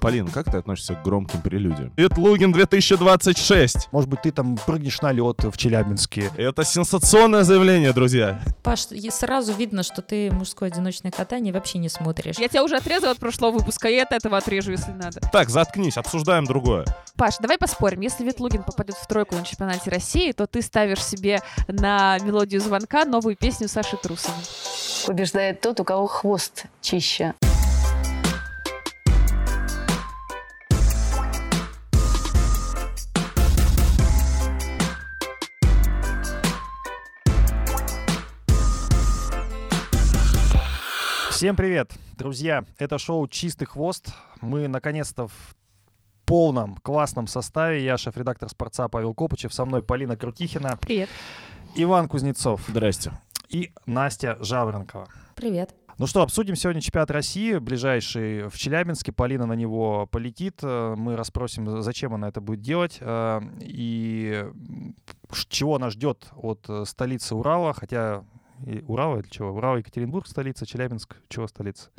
Полин, как ты относишься к громким прелюдиям? Ветлугин 2026! Может быть, ты там прыгнешь на лед в Челябинске. Это сенсационное заявление, друзья. Паш, сразу видно, что ты мужское одиночное катание вообще не смотришь. Я тебя уже отрезала от прошлого выпуска, и от этого отрежу, если надо. Так, заткнись, обсуждаем другое. Паш, давай поспорим. Если Ветлугин попадет в тройку на чемпионате России, то ты ставишь себе на мелодию звонка новую песню Саши Трусовой. Побеждает тот, у кого хвост чище. Всем привет, друзья! Это шоу «Чистый хвост». Мы, наконец-то, в полном классном составе. Я шеф-редактор «Спорца» Павел Копычев. Со мной Полина Крутихина, Привет. Иван Кузнецов Здрасте. и Настя Жаворонкова. Привет. Ну что, обсудим сегодня чемпионат России, ближайший в Челябинске. Полина на него полетит. Э, Мы расспросим, зачем она это будет делать э, и чего она ждет от э, столицы Урала. Хотя и Урала или чего? Урал, Екатеринбург столица, Челябинск, чего столица?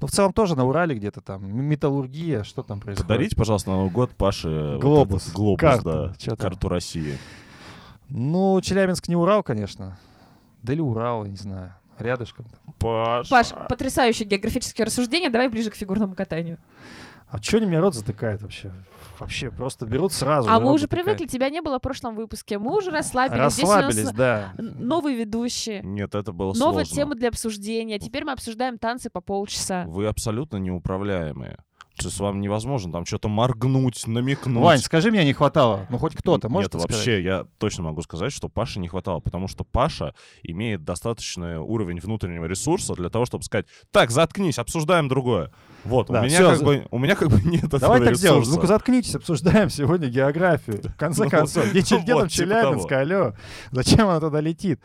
Ну, в целом тоже на Урале где-то там. Металлургия, что там происходит? Подарите, пожалуйста, на Новый год Паше вот Глобус. этот глобус, Карту. да, карту России. Ну, Челябинск не Урал, конечно. Да или Урал, я не знаю. Рядышком. Паш. Паш, потрясающее географическое рассуждение. Давай ближе к фигурному катанию. А что они меня рот затыкают вообще? Вообще, просто берут сразу. А мы уже затыкают. привыкли, тебя не было в прошлом выпуске. Мы уже расслабились. Расслабились, Здесь у нас да. новые ведущие. Нет, это было Новые сложно. темы для обсуждения. Теперь мы обсуждаем танцы по полчаса. Вы абсолютно неуправляемые. То есть вам невозможно там что-то моргнуть, намекнуть. Вань, скажи, мне не хватало. Ну, хоть кто-то, может Нет, вообще, я точно могу сказать, что Паше не хватало, потому что Паша имеет достаточный уровень внутреннего ресурса для того, чтобы сказать, так, заткнись, обсуждаем другое. Вот, Да, у, меня всё, как за- бы, у меня как бы нет этого Давай так сделаем. Ну-ка заткнитесь, обсуждаем сегодня географию. В конце Ну, концов, где, там типа Челябинск, алло? Зачем она туда летит?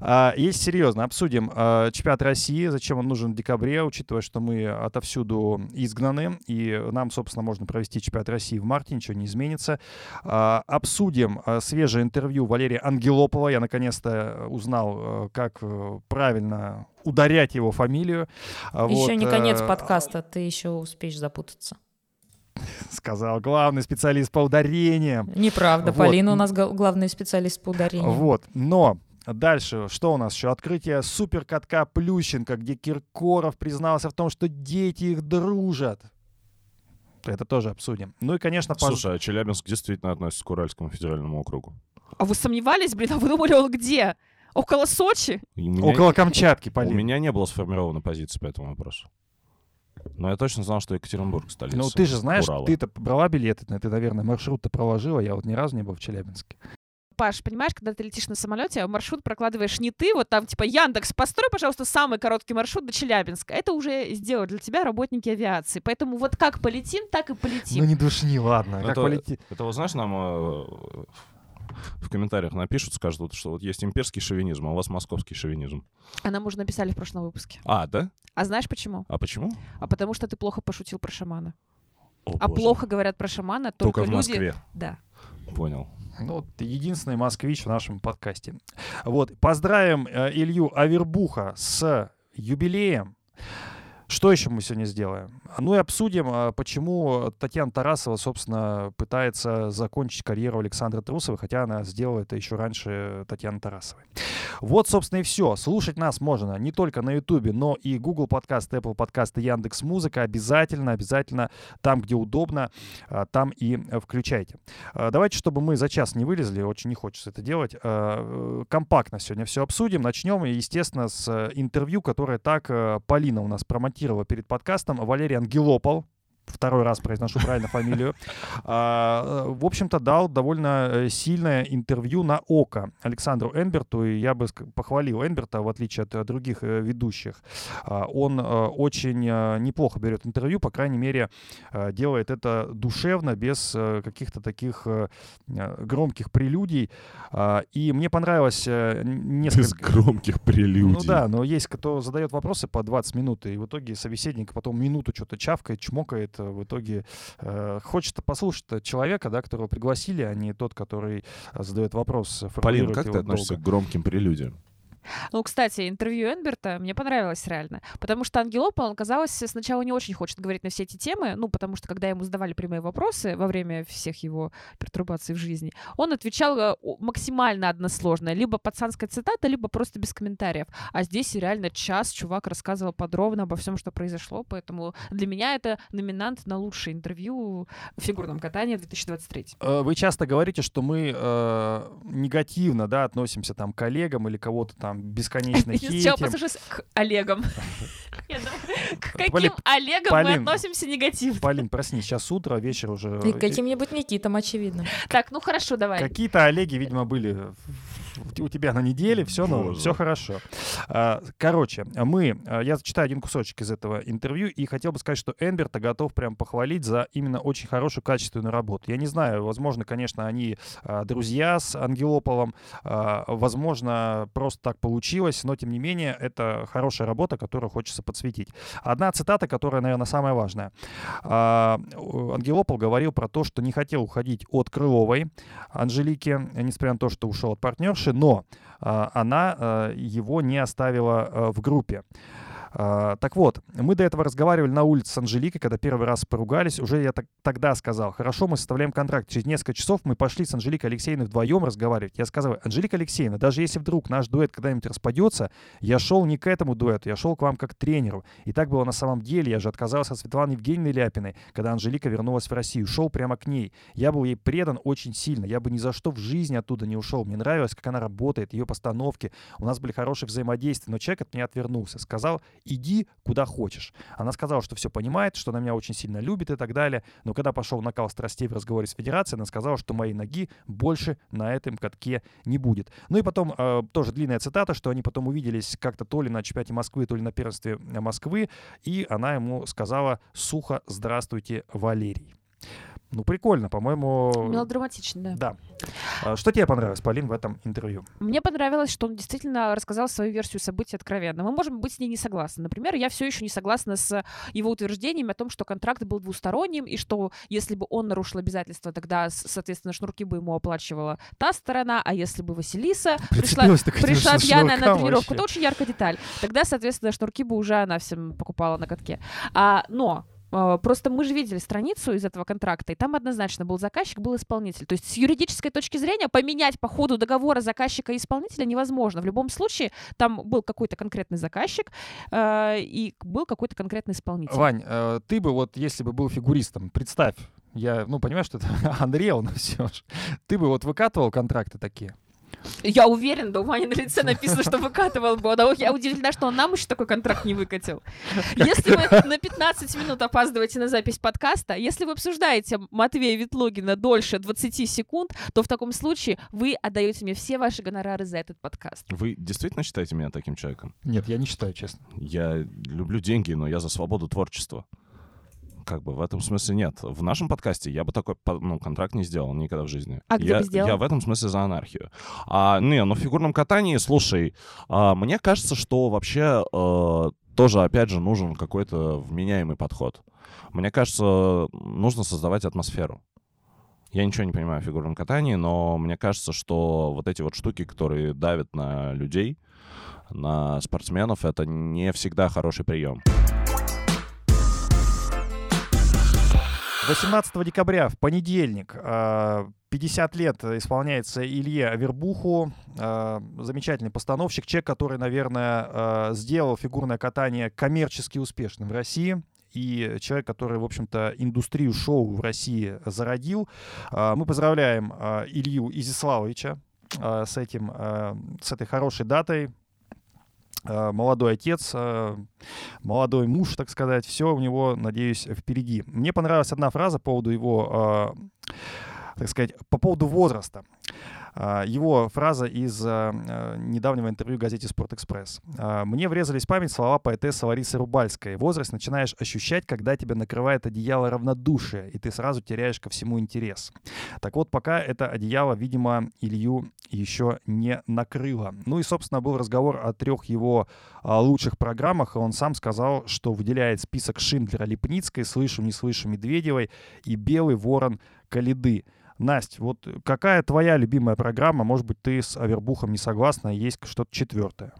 А, Если серьезно, обсудим а, чемпионат России, зачем он нужен в декабре, учитывая, что мы отовсюду изгнаны, и нам, собственно, можно провести чемпионат России в марте, ничего не изменится. А, Обсудим свежее интервью Валерия Ангелопова. Я наконец-то узнал, как э, правильно ударять его фамилию. А Еще вот, не конец э, подкаста, ты еще успеешь запутаться. сказал главный специалист по ударениям. Неправда, Вот. Полина у нас гла- главный специалист по ударению. Вот, но дальше, что у нас еще? Открытие суперкатка Плющенко, где Киркоров признался в том, что дети их дружат. Это тоже обсудим. Ну и, конечно, пож- Слушай, а Челябинск действительно относится к Уральскому федеральному округу. А вы сомневались, блин? А вы думали, он где? Около Сочи? У меня, около Камчатки, у Полин. меня не было сформировано позиции по этому вопросу. Но я точно знал, что Екатеринбург столица. Ну ты же знаешь, Урала. ты-то брала билеты, ты, наверное, маршрут-то проложила, я вот ни разу не был в Челябинске. Паш, понимаешь, когда ты летишь на самолете, а маршрут прокладываешь не ты, вот там типа Яндекс, построй, пожалуйста, самый короткий маршрут до Челябинска. Это уже сделали для тебя работники авиации. Поэтому вот как полетим, так и полетим. Ну не душни, ладно, как Это- полети. Это вот знаешь, нам э, в комментариях напишут, скажут, вот, что вот есть имперский шовинизм, а у вас московский шовинизм. А нам уже написали в прошлом выпуске. А, да? А знаешь почему? А почему? А потому что ты плохо пошутил про шамана. О, А боже. плохо говорят про шамана Только только, в люди... Москве. Да. Понял. Ну, вот единственный москвич в нашем подкасте. Вот, поздравим э, Илью Авербуха с юбилеем. Что еще мы сегодня сделаем? Ну и обсудим, а, почему Татьяна Тарасова, собственно, пытается закончить карьеру Александра Трусовой, хотя она сделала это еще раньше Татьяны Тарасовой. Вот, собственно, и все. Слушать нас можно не только на Ютубе, но и Google подкаст, Apple подкаст и Яндекс Музыка. Обязательно, обязательно там, где удобно, а, там и включайте. А, Давайте, чтобы мы за час не вылезли, очень не хочется это делать, э, компактно сегодня все обсудим. Начнем, естественно, с интервью, которое так э, Полина у нас промотировала перед подкастом. Валерий Ангелопол, второй раз произношу правильно фамилию, а, в общем-то, дал довольно э, сильное интервью на ОКО Александру Энберту, и я бы похвалил Энберта, в отличие от э, других э, ведущих. А, Он очень неплохо берет интервью, по крайней мере, делает это душевно, без каких-то таких громких прелюдий. А, И мне понравилось э, н- Без несколько... громких прелюдий. Ну да, но есть кто задает вопросы по 20 минут, и в итоге собеседник потом минуту что-то чавкает, чмокает, в итоге э, хочет послушать человека, да, которого пригласили, а не тот, который э, задает вопрос. Полин, как ты относишься долго. к громким прелюдиям? Ну, кстати, интервью Энберта мне понравилось реально, потому что Ангелопол, он, казалось, сначала не очень хочет говорить на все эти темы, ну, потому что, когда ему задавали прямые вопросы во время всех его пертурбаций в жизни, он отвечал э, максимально односложно, либо пацанская цитата, либо просто без комментариев. А здесь реально час чувак рассказывал подробно обо всем, что произошло, поэтому для меня это номинант на лучшее интервью в фигурном катании 2023. Э, Вы часто говорите, что мы э, негативно, да, относимся там к коллегам или кого-то там бесконечно Сначала хейтим. послушаюсь к Олегам. Думаю, К каким Олегам мы относимся негативно? Полин, проснись, сейчас утро, вечер уже. И каким-нибудь Никитом, очевидно. Так, ну хорошо, давай. Какие-то Олеги, видимо, были в- у тебя на неделе, все, ну, все хорошо. А, Короче, мы, а, я зачитаю один кусочек из этого интервью, и хотел бы сказать, что Энберта готов прям похвалить за именно очень хорошую, качественную работу. Я не знаю, возможно, конечно, они а, друзья с Ангелополом, возможно, просто так получилось, но, тем не менее, это хорошая работа, которую хочется подсветить. Одна цитата, которая, наверное, самая важная. Ангелопол говорил про то, что не хотел уходить от Крыловой Анжелики, несмотря на то, что ушел от партнерши, но а, она а, его не оставила а, в группе. А, Так вот, мы до этого разговаривали на улице с Анжеликой, когда первый раз поругались. Уже я так- тогда сказал, хорошо, мы составляем контракт. Через несколько часов мы пошли с Анжеликой Алексеевной вдвоем разговаривать. Я сказал, Анжелика Алексеевна, даже если вдруг наш дуэт когда-нибудь распадется, я шел не к этому дуэту, я шел к вам как тренеру. И так было на самом деле. Я же отказался от Светланы Евгеньевны Ляпиной, когда Анжелика вернулась в Россию. Шел прямо к ней. Я был ей предан очень сильно. Я бы ни за что в жизни оттуда не ушел. Мне нравилось, как она работает, ее постановки. У нас были хорошие взаимодействия. Но человек от меня отвернулся. Сказал, иди куда хочешь. Она сказала, что все понимает, что она меня очень сильно любит и так далее. Но когда пошел накал страстей в разговоре с Федерацией, она сказала, что моей ноги больше на этом катке не будет. Ну и потом э, тоже длинная цитата, что они потом увиделись как-то то ли на чемпионате Москвы, то ли на первенстве э, Москвы, и она ему сказала сухо «Здравствуйте, Валерий». Ну, прикольно, по-моему. Мелодраматично, да. Да. А Что тебе понравилось, Полин, в этом интервью? Мне понравилось, что он действительно рассказал свою версию событий откровенно. Мы можем быть с ней не согласны. Например, я все еще не согласна с его утверждениями о том, что контракт был двусторонним, и что если бы он нарушил обязательства, тогда, соответственно, шнурки бы ему оплачивала та сторона, а если бы Василиса пришла, пришла пьяная на шнуркам тренировку, это очень яркая деталь. Тогда, соответственно, шнурки бы уже она всем покупала на катке. А, но Просто мы же видели страницу из этого контракта, и там однозначно был заказчик, был исполнитель. То есть с юридической точки зрения поменять по ходу договора заказчика и исполнителя невозможно. В любом случае там был какой-то конкретный заказчик э, и был какой-то конкретный исполнитель. Вань, э, ты бы вот, если бы был фигуристом, представь, я, ну, понимаешь, что это Unreal, но все же. Ты бы вот выкатывал контракты такие? Я уверен, да у Вани на лице написано, что выкатывал бы. Да, Я удивлена, что он нам еще такой контракт не выкатил. Если вы на 15 минут опаздываете на запись подкаста, если вы обсуждаете Матвея Ветлогина дольше 20 секунд, то в таком случае вы отдаете мне все ваши гонорары за этот подкаст. Вы действительно считаете меня таким человеком? Нет, я не считаю, честно. Я люблю деньги, но я за свободу творчества. Как бы в этом смысле нет. В нашем подкасте я бы такой ну, контракт не сделал никогда в жизни. А где я, бы сделал? я в этом смысле за анархию. А, не, ну в фигурном катании, слушай, а, мне кажется, что вообще э, тоже, опять же, нужен какой-то вменяемый подход. Мне кажется, нужно создавать атмосферу. Я ничего не понимаю в фигурном катании, но мне кажется, что вот эти вот штуки, которые давят на людей, на спортсменов, это не всегда хороший прием. 18 декабря, в понедельник, э, 50 лет исполняется Илье Авербуху, э, замечательный постановщик, человек, который, наверное, э, сделал фигурное катание коммерчески успешным в России. И человек, который, в общем-то, индустрию шоу в России зародил. Мы поздравляем Илью Изиславовича с, этим, с этой хорошей датой. Э, Молодой отец, э, молодой муж, так сказать, все у него, надеюсь, впереди. Мне понравилась одна фраза по поводу его, э, так сказать, по поводу возраста. А, Его фраза из а, а, недавнего интервью газете «Спортэкспресс». А, «Мне врезались в память слова поэтессы Ларисы Рубальской. Возраст начинаешь ощущать, когда тебя накрывает одеяло равнодушия, и ты сразу теряешь ко всему интерес. Так вот, пока это одеяло, видимо, Илью еще не накрыло. Ну и, собственно, был разговор о трех его лучших программах, и он сам сказал, что выделяет список Шиндлера Липницкой, «Слышу, не слышу» Медведевой и «Белый ворон Калиды». Настя, вот какая твоя любимая программа? Может быть, ты с Авербухом не согласна, а есть что-то четвертое?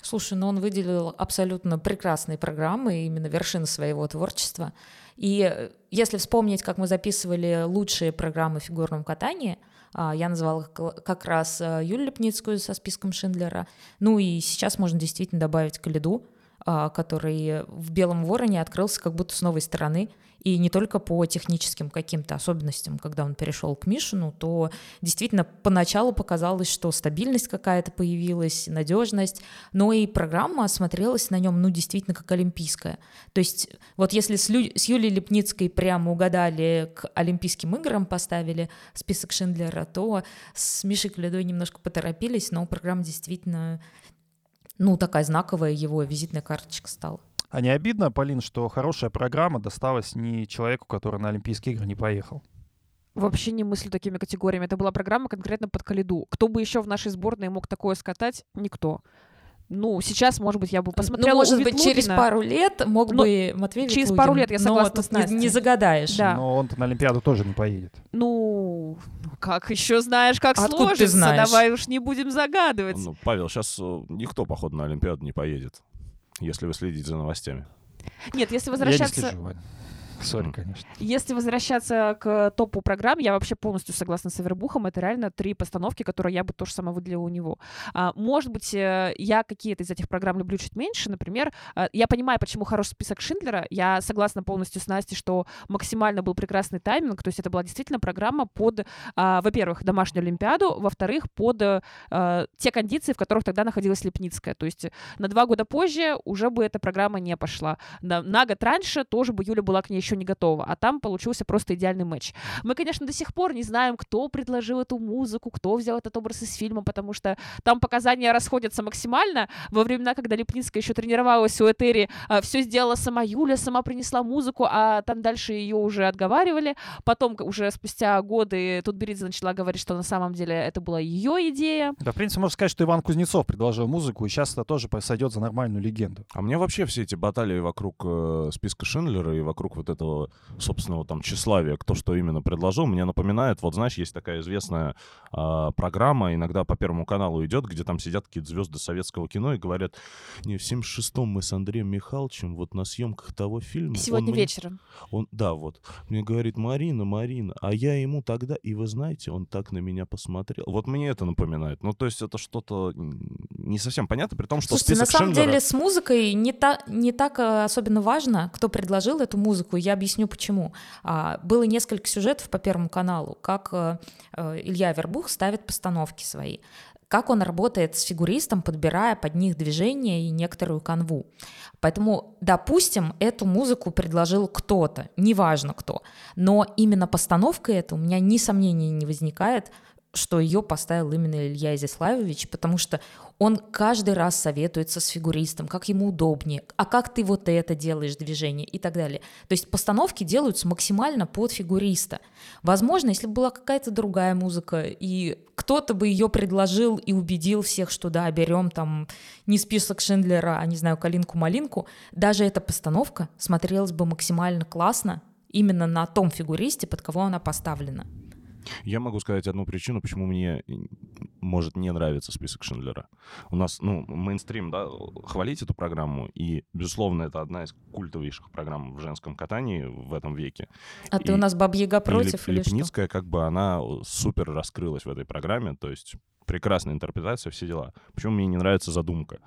Слушай, ну он выделил абсолютно прекрасные программы, именно вершины своего творчества. И э, если вспомнить, как мы записывали лучшие программы в фигурном катании, а, я назвала как раз э, Юлию Лепницкую со списком Шиндлера. Ну и сейчас можно действительно добавить Калиду, а, который в «Белом вороне» открылся как будто с новой стороны. И не только по техническим каким-то особенностям, когда он перешел к Мишину, то действительно поначалу показалось, что стабильность какая-то появилась, надежность, но и программа смотрелась на нем, ну, действительно, как олимпийская. То есть вот если с, Лю... с Юлией Лепницкой прямо угадали к Олимпийским играм, поставили список Шиндлера, то с Мишей Каледой немножко поторопились, но программа действительно ну, такая знаковая его визитная карточка стала. А не обидно, Полин, что хорошая программа досталась не человеку, который на Олимпийские игры не поехал? Вообще не мыслю такими категориями. Это была программа конкретно под Калиду. Кто бы еще в нашей сборной мог такое скатать? Никто. Ну, сейчас, может быть, я бы посмотрела. Ну, может быть, через пару лет мог Но бы Матвей Через Ветлугин. пару лет я согласна Но с Настей. Не, не загадаешь. Да. Но он на Олимпиаду тоже не поедет. Ну, как еще знаешь, как Откуда сложится. Ты знаешь? Давай уж не будем загадывать. Ну, Павел, сейчас э, никто, походу, на Олимпиаду не поедет, если вы следите за новостями. Нет, если возвращаться... Я не слежу, Вань. Сори, конечно. Если возвращаться к топу программ, я вообще полностью согласна с Авербухом. Это реально три постановки, которые я бы тоже сама выделила у него. А, может быть, э, я какие-то из этих программ люблю чуть меньше. Например, э, я понимаю, почему хороший список Шиндлера. Я согласна полностью с Настей, что максимально был прекрасный тайминг. То есть это была действительно программа под, а, во-первых, домашнюю Олимпиаду, во-вторых, под а, те кондиции, в которых тогда находилась Лепницкая. То есть на два года позже уже бы эта программа не пошла. На, на год раньше тоже бы Юля была к ней еще не готова, а там получился просто идеальный матч. Мы, конечно, до сих пор не знаем, кто предложил эту музыку, кто взял этот образ из фильма, потому что там показания расходятся максимально. Во времена, когда Лепницкая еще тренировалась у Этери, а, все сделала сама Юля, сама принесла музыку, а там дальше ее уже отговаривали. Потом, уже спустя годы, тут Беридзе начала говорить, что на самом деле это была ее идея. Да, в принципе, можно сказать, что Иван Кузнецов предложил музыку, и сейчас это тоже сойдет за нормальную легенду. А мне вообще все эти баталии вокруг э, списка Шиндлера и вокруг вот этого собственного там тщеславия, кто что именно предложил, мне напоминает, вот знаешь, есть такая известная э, программа, иногда по Первому каналу идет, где там сидят какие-то звезды советского кино и говорят, не, в 76-м мы с Андреем Михайловичем вот на съемках того фильма... Сегодня он вечером. Мне, он, да, вот. Мне говорит, Марина, Марина, а я ему тогда, и вы знаете, он так на меня посмотрел. Вот мне это напоминает. Ну, то есть это что-то не совсем понятно, при том, что Слушайте, на самом Шиндлера... деле с музыкой не, та, не так э, особенно важно, кто предложил эту музыку. Я объясню, почему. А, было несколько сюжетов по Первому каналу, как э, э, Илья Вербух ставит постановки свои как он работает с фигуристом, подбирая под них движение и некоторую канву. Поэтому, допустим, эту музыку предложил кто-то, неважно кто, но именно постановка эта у меня ни сомнений не возникает, что ее поставил именно Илья Изяславович, потому что он каждый раз советуется с фигуристом, как ему удобнее, а как ты вот это делаешь движение и так далее. То есть постановки делаются максимально под фигуриста. Возможно, если бы была какая-то другая музыка, и кто-то бы ее предложил и убедил всех, что да, берем там не список Шиндлера, а, не знаю, калинку-малинку, даже эта постановка смотрелась бы максимально классно именно на том фигуристе, под кого она поставлена. Я могу сказать одну причину, почему мне может не нравиться список Шиндлера. У нас, ну, мейнстрим, да, хвалить эту программу, и, безусловно, это одна из культовейших программ в женском катании в этом веке. А и, ты у нас Бабьяга против или Лепницкая, как бы, она супер раскрылась в этой программе, то есть прекрасная интерпретация, все дела. Почему мне не нравится задумка?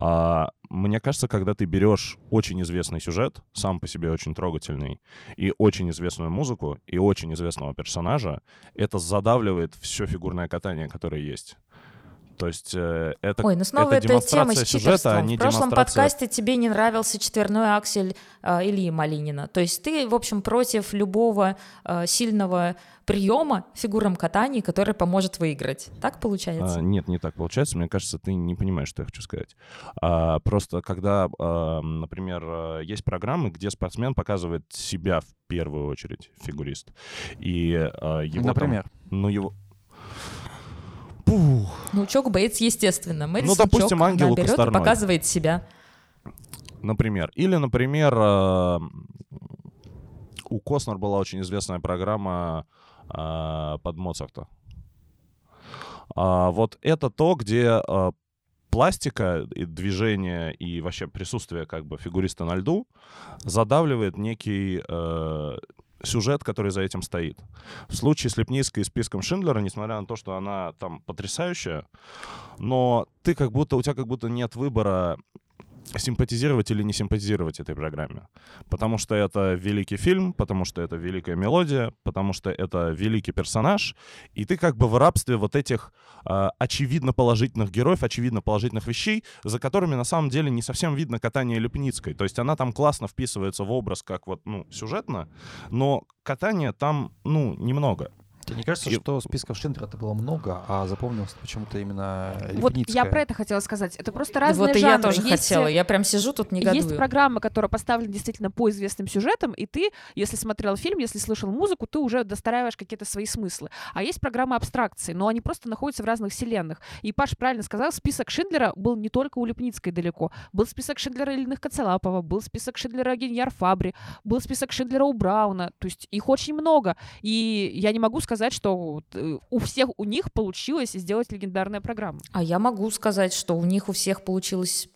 А, мне кажется, когда ты берешь очень известный сюжет, сам по себе очень трогательный, и очень известную музыку, и очень известного персонажа, это задавливает все фигурное катание, которое есть. То есть э, это Ой, ну снова это эта тема с сюжета, а не В прошлом подкасте тебе не нравился четверной аксель э, Ильи Малинина. То есть ты, в общем, против любого э, сильного приема в фигурном катании, который поможет выиграть. Так получается? А, нет, не так получается. Мне кажется, ты не понимаешь, что я хочу сказать. А, просто когда, а, например, э, есть программы, где спортсмен показывает себя в первую очередь, фигурист. И а, его Например? Там, ну, его Пух. Ну, Чок Бейтс, естественно. Мэдисон ну, допустим, Чок, Ангел берет и показывает себя. Например. Или, например, э, у Костнер была очень известная программа а, под Моцарта. А, вот это то, где а, пластика и движение и вообще присутствие как бы фигуриста на льду задавливает некий э, сюжет, который за этим стоит. В случае с Лепницкой и списком Шиндлера, несмотря на то, что она там потрясающая, но ты как будто, у тебя как будто нет выбора симпатизировать или не симпатизировать этой программе. Потому что это великий фильм, потому что это великая мелодия, потому что это великий персонаж, и ты как бы в рабстве вот этих э, очевидно положительных героев, очевидно положительных вещей, за которыми на самом деле не совсем видно катание Лепницкой. То есть она там классно вписывается в образ как вот, ну, сюжетно, но катания там, ну, немного. Тебе не кажется, И- что списков Шиндлера это было много, а запомнилось почему-то именно Вот Лепницкая? я про это хотела сказать. Это просто разные вот и я жанры. тоже Есть, хотела. э, Я прям сижу тут Есть негодую. программа, которая поставлена действительно по известным сюжетам, и ты, если смотрел фильм, если слышал музыку, ты уже достраиваешь какие-то свои смыслы. А есть программы абстракции, но они просто находятся в разных вселенных. И Паш правильно сказал, список Шиндлера был не только у Лепницкой далеко. Был список Шиндлера Ильиных Коцелапова, был список Шиндлера Геньяр Фабри, был список Шиндлера у Брауна. То есть их очень много. И я не могу сказать, что вот, э, у всех у них получилось сделать легендарная программа. А я могу сказать, что у них у всех получилось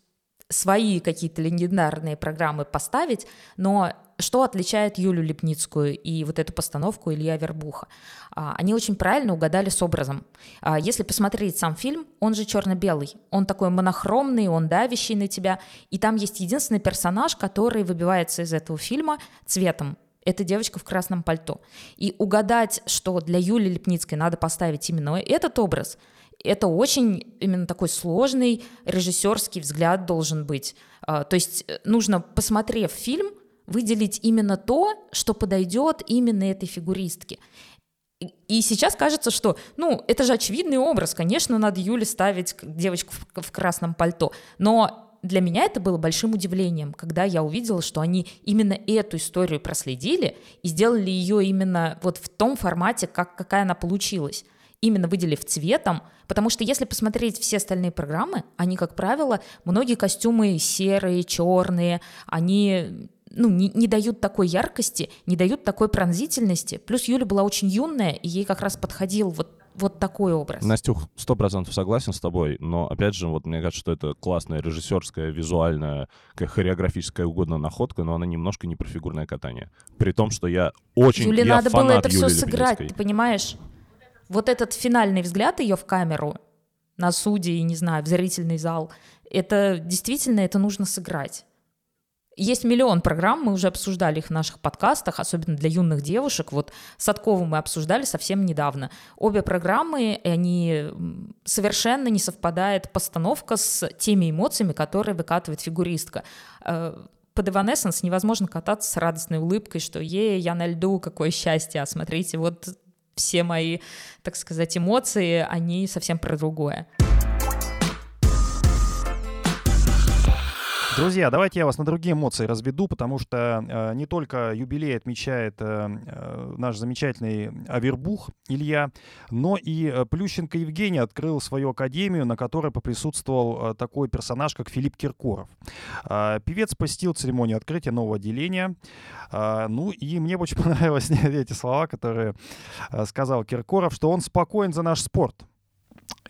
свои какие-то легендарные программы поставить, но что отличает Юлю Лепницкую и вот эту постановку Илья Вербуха? А, Они очень правильно угадали с образом. А, Если посмотреть сам фильм, он же черно-белый, он такой монохромный, он давящий на тебя, и там есть единственный персонаж, который выбивается из этого фильма цветом. Это девочка в красном пальто. И угадать, что для Юли Лепницкой надо поставить именно этот образ, это очень именно такой сложный режиссерский взгляд должен быть. А, То есть э, нужно, посмотрев фильм, выделить именно то, что подойдет именно этой фигуристке. И- сейчас кажется, что, ну, это же очевидный образ, конечно, надо Юле ставить девочку в красном пальто, но для меня это было большим удивлением, когда я увидела, что они именно эту историю проследили и сделали ее именно вот в том формате, как, какая она получилась именно выделив цветом, потому что если посмотреть все остальные программы, они, как правило, многие костюмы серые, черные, они ну, не, не дают такой яркости, не дают такой пронзительности. Плюс Юля была очень юная, и ей как раз подходил вот, вот такой образ. Настюх, сто процентов согласен с тобой, но опять же, вот мне кажется, что это классная режиссерская, визуальная, как хореографическая угодно находка, но она немножко не про фигурное катание. При том, что я очень Юле я надо было фанат это все Юли сыграть, Лепницкой. ты понимаешь? Вот этот финальный взгляд ее в камеру на судей, не знаю, в зрительный зал, это действительно это нужно сыграть. Есть миллион программ, мы уже обсуждали их в наших подкастах, особенно для юных девушек. Вот Садкову мы обсуждали совсем недавно. Обе программы, они совершенно не совпадает постановка с теми эмоциями, которые выкатывает фигуристка. Э, Под Evanescence невозможно кататься с радостной улыбкой, что «Е, я на льду, какое счастье!» А смотрите, вот все мои, так сказать, эмоции, они совсем про другое. Друзья, давайте я вас на другие эмоции разведу, потому что э, не только юбилей отмечает э, э, наш замечательный Авербух Илья, но и э, Плющенко Евгений открыл свою академию, на которой поприсутствовал э, такой персонаж, как Филипп Киркоров. А, Певец посетил церемонию открытия нового отделения. А, Ну и мне очень понравились эти слова, которые э, сказал Киркоров, что он спокоен за наш спорт.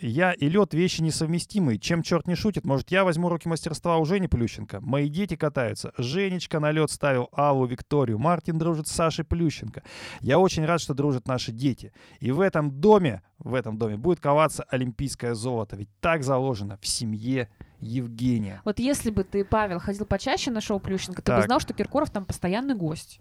Я и лед вещи несовместимые. Чем черт не шутит, может, я возьму руки мастерства у Жени Плющенко? Мои дети катаются. Женечка на лед ставил Аллу Викторию. Мартин дружит с Сашей Плющенко. Я очень рад, что дружат наши дети. И в этом доме, в этом доме будет коваться олимпийское золото. Ведь так заложено в семье Евгения. Вот если бы ты, Павел, ходил почаще на шоу Плющенко, ты бы Так. знал, что Киркоров там постоянный гость.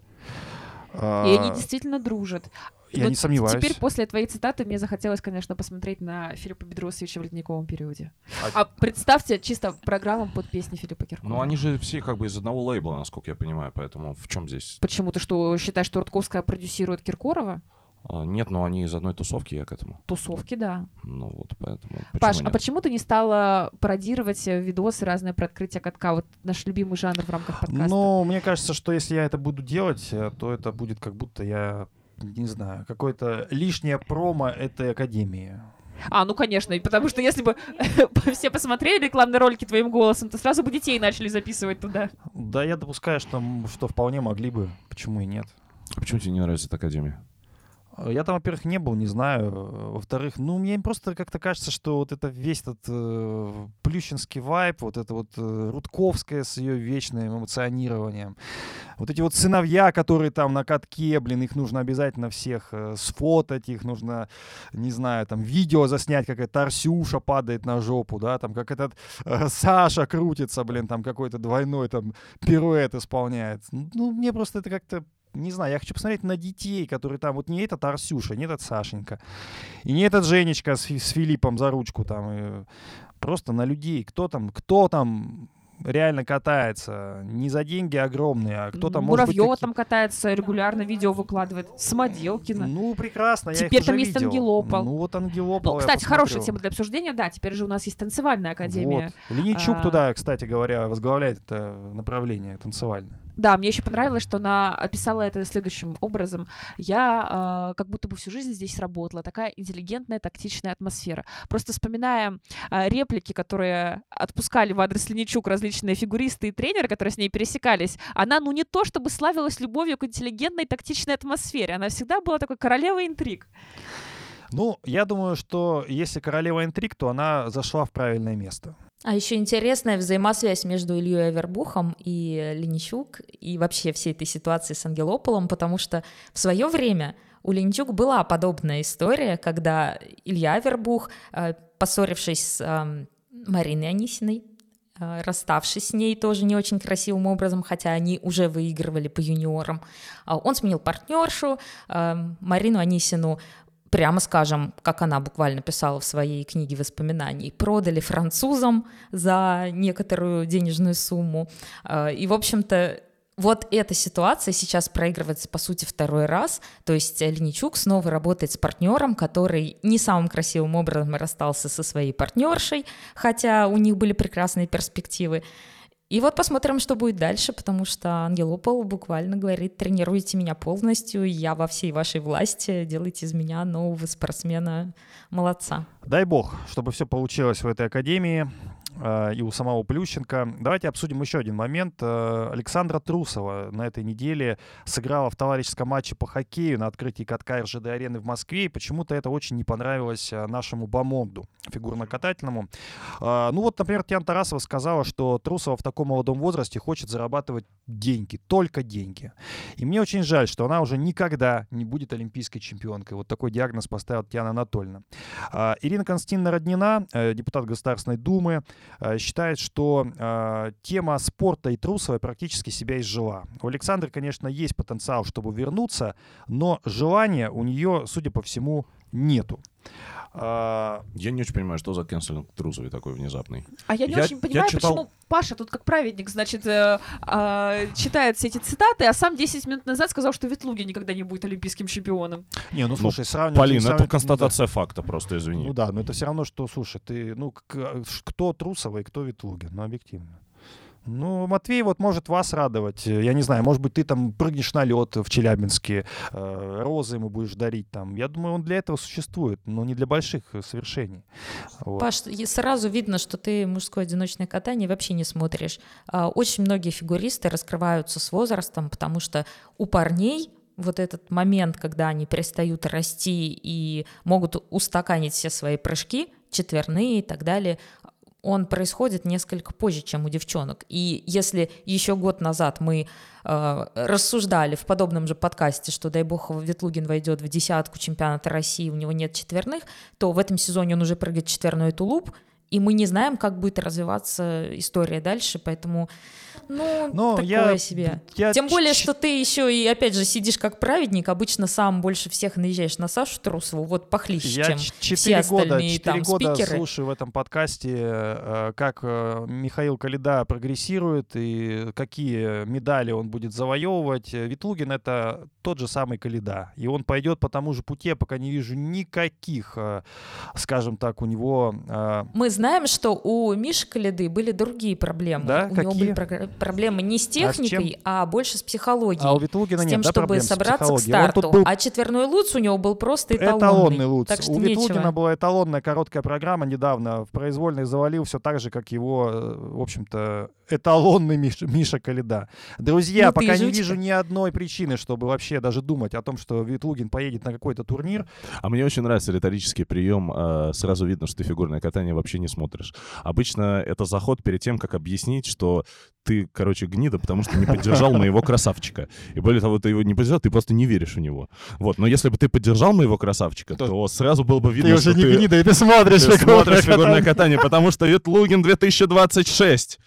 А, И они действительно дружат. Я Вот не сомневаюсь. Теперь после твоей цитаты мне захотелось, конечно, посмотреть на Филиппа Бедросовича в ледниковом периоде. А- А представьте чисто программу под песни Филиппа Киркорова. Ну, они же все как бы из одного лейбла, насколько я понимаю, поэтому в чем здесь? Почему ты что, считаешь, что Рудковская продюсирует Киркорова? А, Нет, но они из одной тусовки, я к этому. Тусовки, да. Ну вот, поэтому... почему Паш, а нет? почему ты не стала пародировать э, видосы разные про открытие катка? Вот наш любимый жанр в рамках подкаста. Ну, мне кажется, что если я это буду делать, э, то это будет как будто я, не знаю, какое-то лишнее промо этой академии. А, ну конечно, потому что если бы все посмотрели рекламные ролики твоим голосом, то сразу бы детей начали записывать туда. Да, я допускаю, что, что вполне могли бы, почему и нет. А почему тебе не нравится эта академия? Э, Я там, во-первых, не был, не знаю. Э, Во-вторых, ну, мне просто как-то кажется, что вот это весь этот э, плющинский вайб, вот это вот э, Рудковская с ее вечным эмоционированием, вот эти вот сыновья, которые там на катке, блин, их нужно обязательно всех э, сфотать, их нужно, не знаю, там видео заснять, как эта Арсюша падает на жопу, да, там как этот э, Саша крутится, блин, там какой-то двойной там пируэт исполняет. Ну, мне просто это как-то не знаю, я хочу посмотреть на детей, которые там, вот не этот Арсюша, не этот Сашенька, и не этот Женечка с, с Филиппом за ручку там, и просто на людей, кто там, кто там реально катается, не за деньги огромные, а кто там, может быть, Муравьева там катается, регулярно видео выкладывает. Самоделкина. Ну, прекрасно, я Теперь их уже там есть видел. Ангелопол. Ну, вот Ангелопол Ну, я кстати, хорошая тема для обсуждения. Да, теперь же у нас есть танцевальная академия. Вот. Линичук А. туда, кстати говоря, возглавляет это направление танцевальное. Да, мне еще понравилось, что она описала это следующим образом. Я э, как будто бы всю жизнь здесь работала. Такая интеллигентная, тактичная атмосфера. Просто вспоминая э, реплики, которые отпускали в адрес Леничук различные фигуристы и тренеры, которые с ней пересекались, она, ну, не то чтобы славилась любовью к интеллигентной, тактичной атмосфере. Она всегда была такой королевой интриг. Ну, я думаю, что если королева интриг, то она зашла в правильное место. А еще интересная взаимосвязь между Ильей Авербухом и Леничук и вообще всей этой ситуации с Ангелополом, потому что в свое время у Леничук была подобная история, когда Илья Авербух, э, поссорившись с эм, Мариной Анисиной, э, расставшись с ней тоже не очень красивым образом, хотя они уже выигрывали по юниорам, а он сменил партнершу, эм, Марину Анисину прямо скажем, как она буквально писала в своей книге воспоминаний, продали французам за некоторую денежную сумму. Э, И, в общем-то, вот эта ситуация сейчас проигрывается, по сути, второй раз. То есть Леничук снова работает с партнером, который не самым красивым образом расстался со своей партнершей, хотя у них были прекрасные перспективы. И вот посмотрим, что будет дальше, потому что Ангелопол буквально говорит, тренируйте меня полностью, я во всей вашей власти, делайте из меня нового спортсмена молодца. Дай бог, чтобы все получилось в этой академии и у самого Плющенко. Давайте обсудим еще один момент. Э, Александра Трусова на этой неделе сыграла в товарищеском матче по хоккею на открытии катка РЖД-арены в Москве, и почему-то это очень не понравилось э, нашему бомонду фигурно-катательному. Э, Ну вот, например, Тиан Тарасова сказала, что Трусова в таком молодом возрасте хочет зарабатывать деньги, только деньги. И мне очень жаль, что она уже никогда не будет олимпийской чемпионкой. Вот такой диагноз поставила Татьяна Анатольевна. Ирина Константиновна Роднина, э, депутат Государственной Думы, э, считает, что э, тема спорта и Трусовой практически себя изжила. У Александры, конечно, есть потенциал, чтобы вернуться, но желания у нее, судя по всему, нету. А, Я не очень понимаю, что за кэнселинг Трусовой такой внезапный. А я не Я- очень я понимаю, читал- почему Паша тут как праведник, значит, э, а, читает все эти цитаты, а сам 10 минут назад сказал, что Ветлуги никогда не будет олимпийским чемпионом. не, ну слушай, сравнивать... Полин, сравнивать- это констатация факта, просто извини. Ну да, но это все равно, что, слушай, ты, ну, кто Трусова и кто Ветлугин, ну, объективно. Ну, Матвей вот может вас радовать. Э, Я не знаю, может быть, ты там прыгнешь на лед в Челябинске, э, розы ему будешь дарить там. Я думаю, он для этого существует, но не для больших э, совершений. Вот. Паш, сразу видно, что ты мужское одиночное катание вообще не смотришь. А, Очень многие фигуристы раскрываются с возрастом, потому что у парней вот этот момент, когда они перестают расти и могут устаканить все свои прыжки, четверные и так далее, он происходит несколько позже, чем у девчонок. И если еще год назад мы э, рассуждали в подобном же подкасте, что, дай бог, Ветлугин войдет в десятку чемпионата России, у него нет четверных, то в этом сезоне он уже прыгает четверной тулуп, и мы не знаем, как будет развиваться история дальше, поэтому, ну, Но такое я- себе. я Тем более, что ты еще и, опять же, сидишь как праведник, обычно сам больше всех наезжаешь на Сашу Трусову, вот похлеще, Я чем ч- все четыре года, остальные четыре там года спикеры. слушаю в этом подкасте, э, как э, Михаил Калида прогрессирует и какие медали он будет завоевывать. Э, Ветлугин — это тот же самый Калида, и он пойдет по тому же пути, я пока не вижу никаких, скажем так, у него... Мы знаем, что у Миши Калиды были другие проблемы. Да? у него были Какие? програ- проблемы не с А техникой, а, больше с психологией. А у Ветлугина с нет, тем, да, чтобы собраться к старту. был А четверной луц у него был просто эталонный. Эталонный луц. Так что У Ветлугина нечего. была эталонная короткая программа недавно. В произвольной завалил все так же, как его, э, в общем-то, эталонный Миша, Миша Калида. Друзья, Ну пока не жучка. вижу ни одной причины, чтобы вообще даже думать о том, что Ветлугин поедет на какой-то турнир. А мне очень нравится риторический прием. э, Сразу видно, что ты фигурное катание вообще не смотришь. Обычно это заход перед тем, как объяснить, что ты, короче, гнида, потому что не поддержал моего красавчика. И более того, ты его не поддержал, ты просто не веришь в него. Вот. Но если бы ты поддержал моего красавчика, То- то сразу было бы видно, ты уже что не ты, гнида, и ты смотришь ты фигурное смотришь фигурное катание. катание, потому что Ветлугин 2026.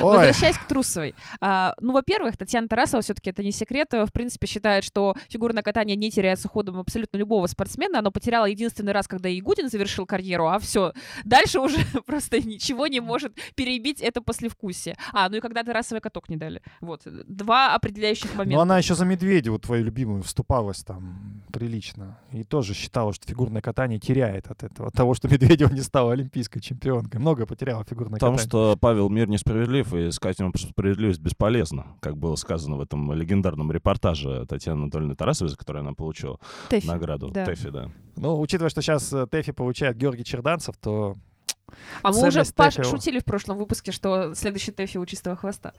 Ой. Возвращаясь к Трусовой. А, ну, во-первых, Татьяна Тарасова, все-таки это не секрет, э, в принципе, считает, что фигурное катание не теряется ходом абсолютно любого спортсмена. Оно потеряло единственный раз, когда Ягудин завершил карьеру, а все. Дальше уже просто ничего не может перебить это послевкусие. А, ну и когда Тарасовой каток не дали. Вот. Два определяющих Но момента. она еще за Медведеву, твою любимую, вступалась там прилично. И тоже считала, что фигурное катание теряет от этого. От того, что Медведева не стала олимпийской чемпионкой. Много потеряла фигурное Потому катание. что Павел мир несправедлив, и искать ему справедливость бесполезно, как было сказано в этом легендарном репортаже Татьяны Анатольевны Тарасовой, за который она получила Тэфи. награду. да. Тэфи, да. Ну, учитывая, что сейчас Тэфи получает Георгий Черданцев, то А мы уже, Паш, шутили в прошлом выпуске, что следующий Тэфи у чистого хвоста.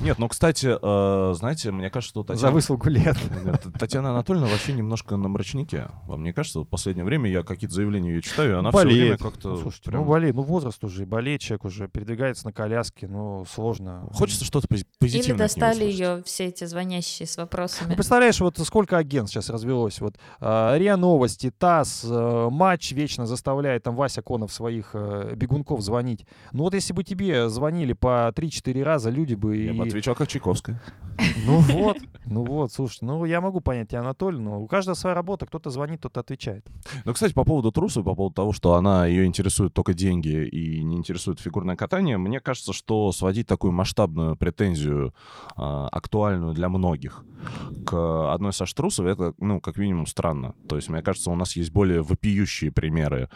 Нет, ну, кстати, э, знаете, мне кажется, что за Татьяна... выслугу лет. Нет, Татьяна Анатольевна вообще немножко на мрачнике. Вам не кажется, в последнее время я какие-то заявления ее читаю, и она все время болеет. как-то... Ну, слушайте, прям- ну болеет, ну возраст уже, болеет человек уже, передвигается на коляске, ну сложно. Хочется что-то пози- Или позитивное нее достали ее все эти звонящие с вопросами. Ну, представляешь, вот сколько агент сейчас развелось. Вот а, РИА Новости, ТАСС, э, Матч вечно заставляет там Вася Конов своих э, бегунков звонить. Ну вот если бы тебе звонили по 3-4 раза, люди бы... Я и- бы отвечал как Чайковская. Ну вот, ну вот, слушай, ну я могу понять тебя, Анатолий, но у каждого своя работа, кто-то звонит, кто-то отвечает. Ну, кстати, по поводу Трусовой, по поводу того, что она ее интересует только деньги и не интересует фигурное катание, мне кажется, что сводить такую масштабную претензию, а, актуальную для многих, к одной Саше Трусовой, это, ну, как минимум, странно. То есть, мне кажется, у нас есть более вопиющие примеры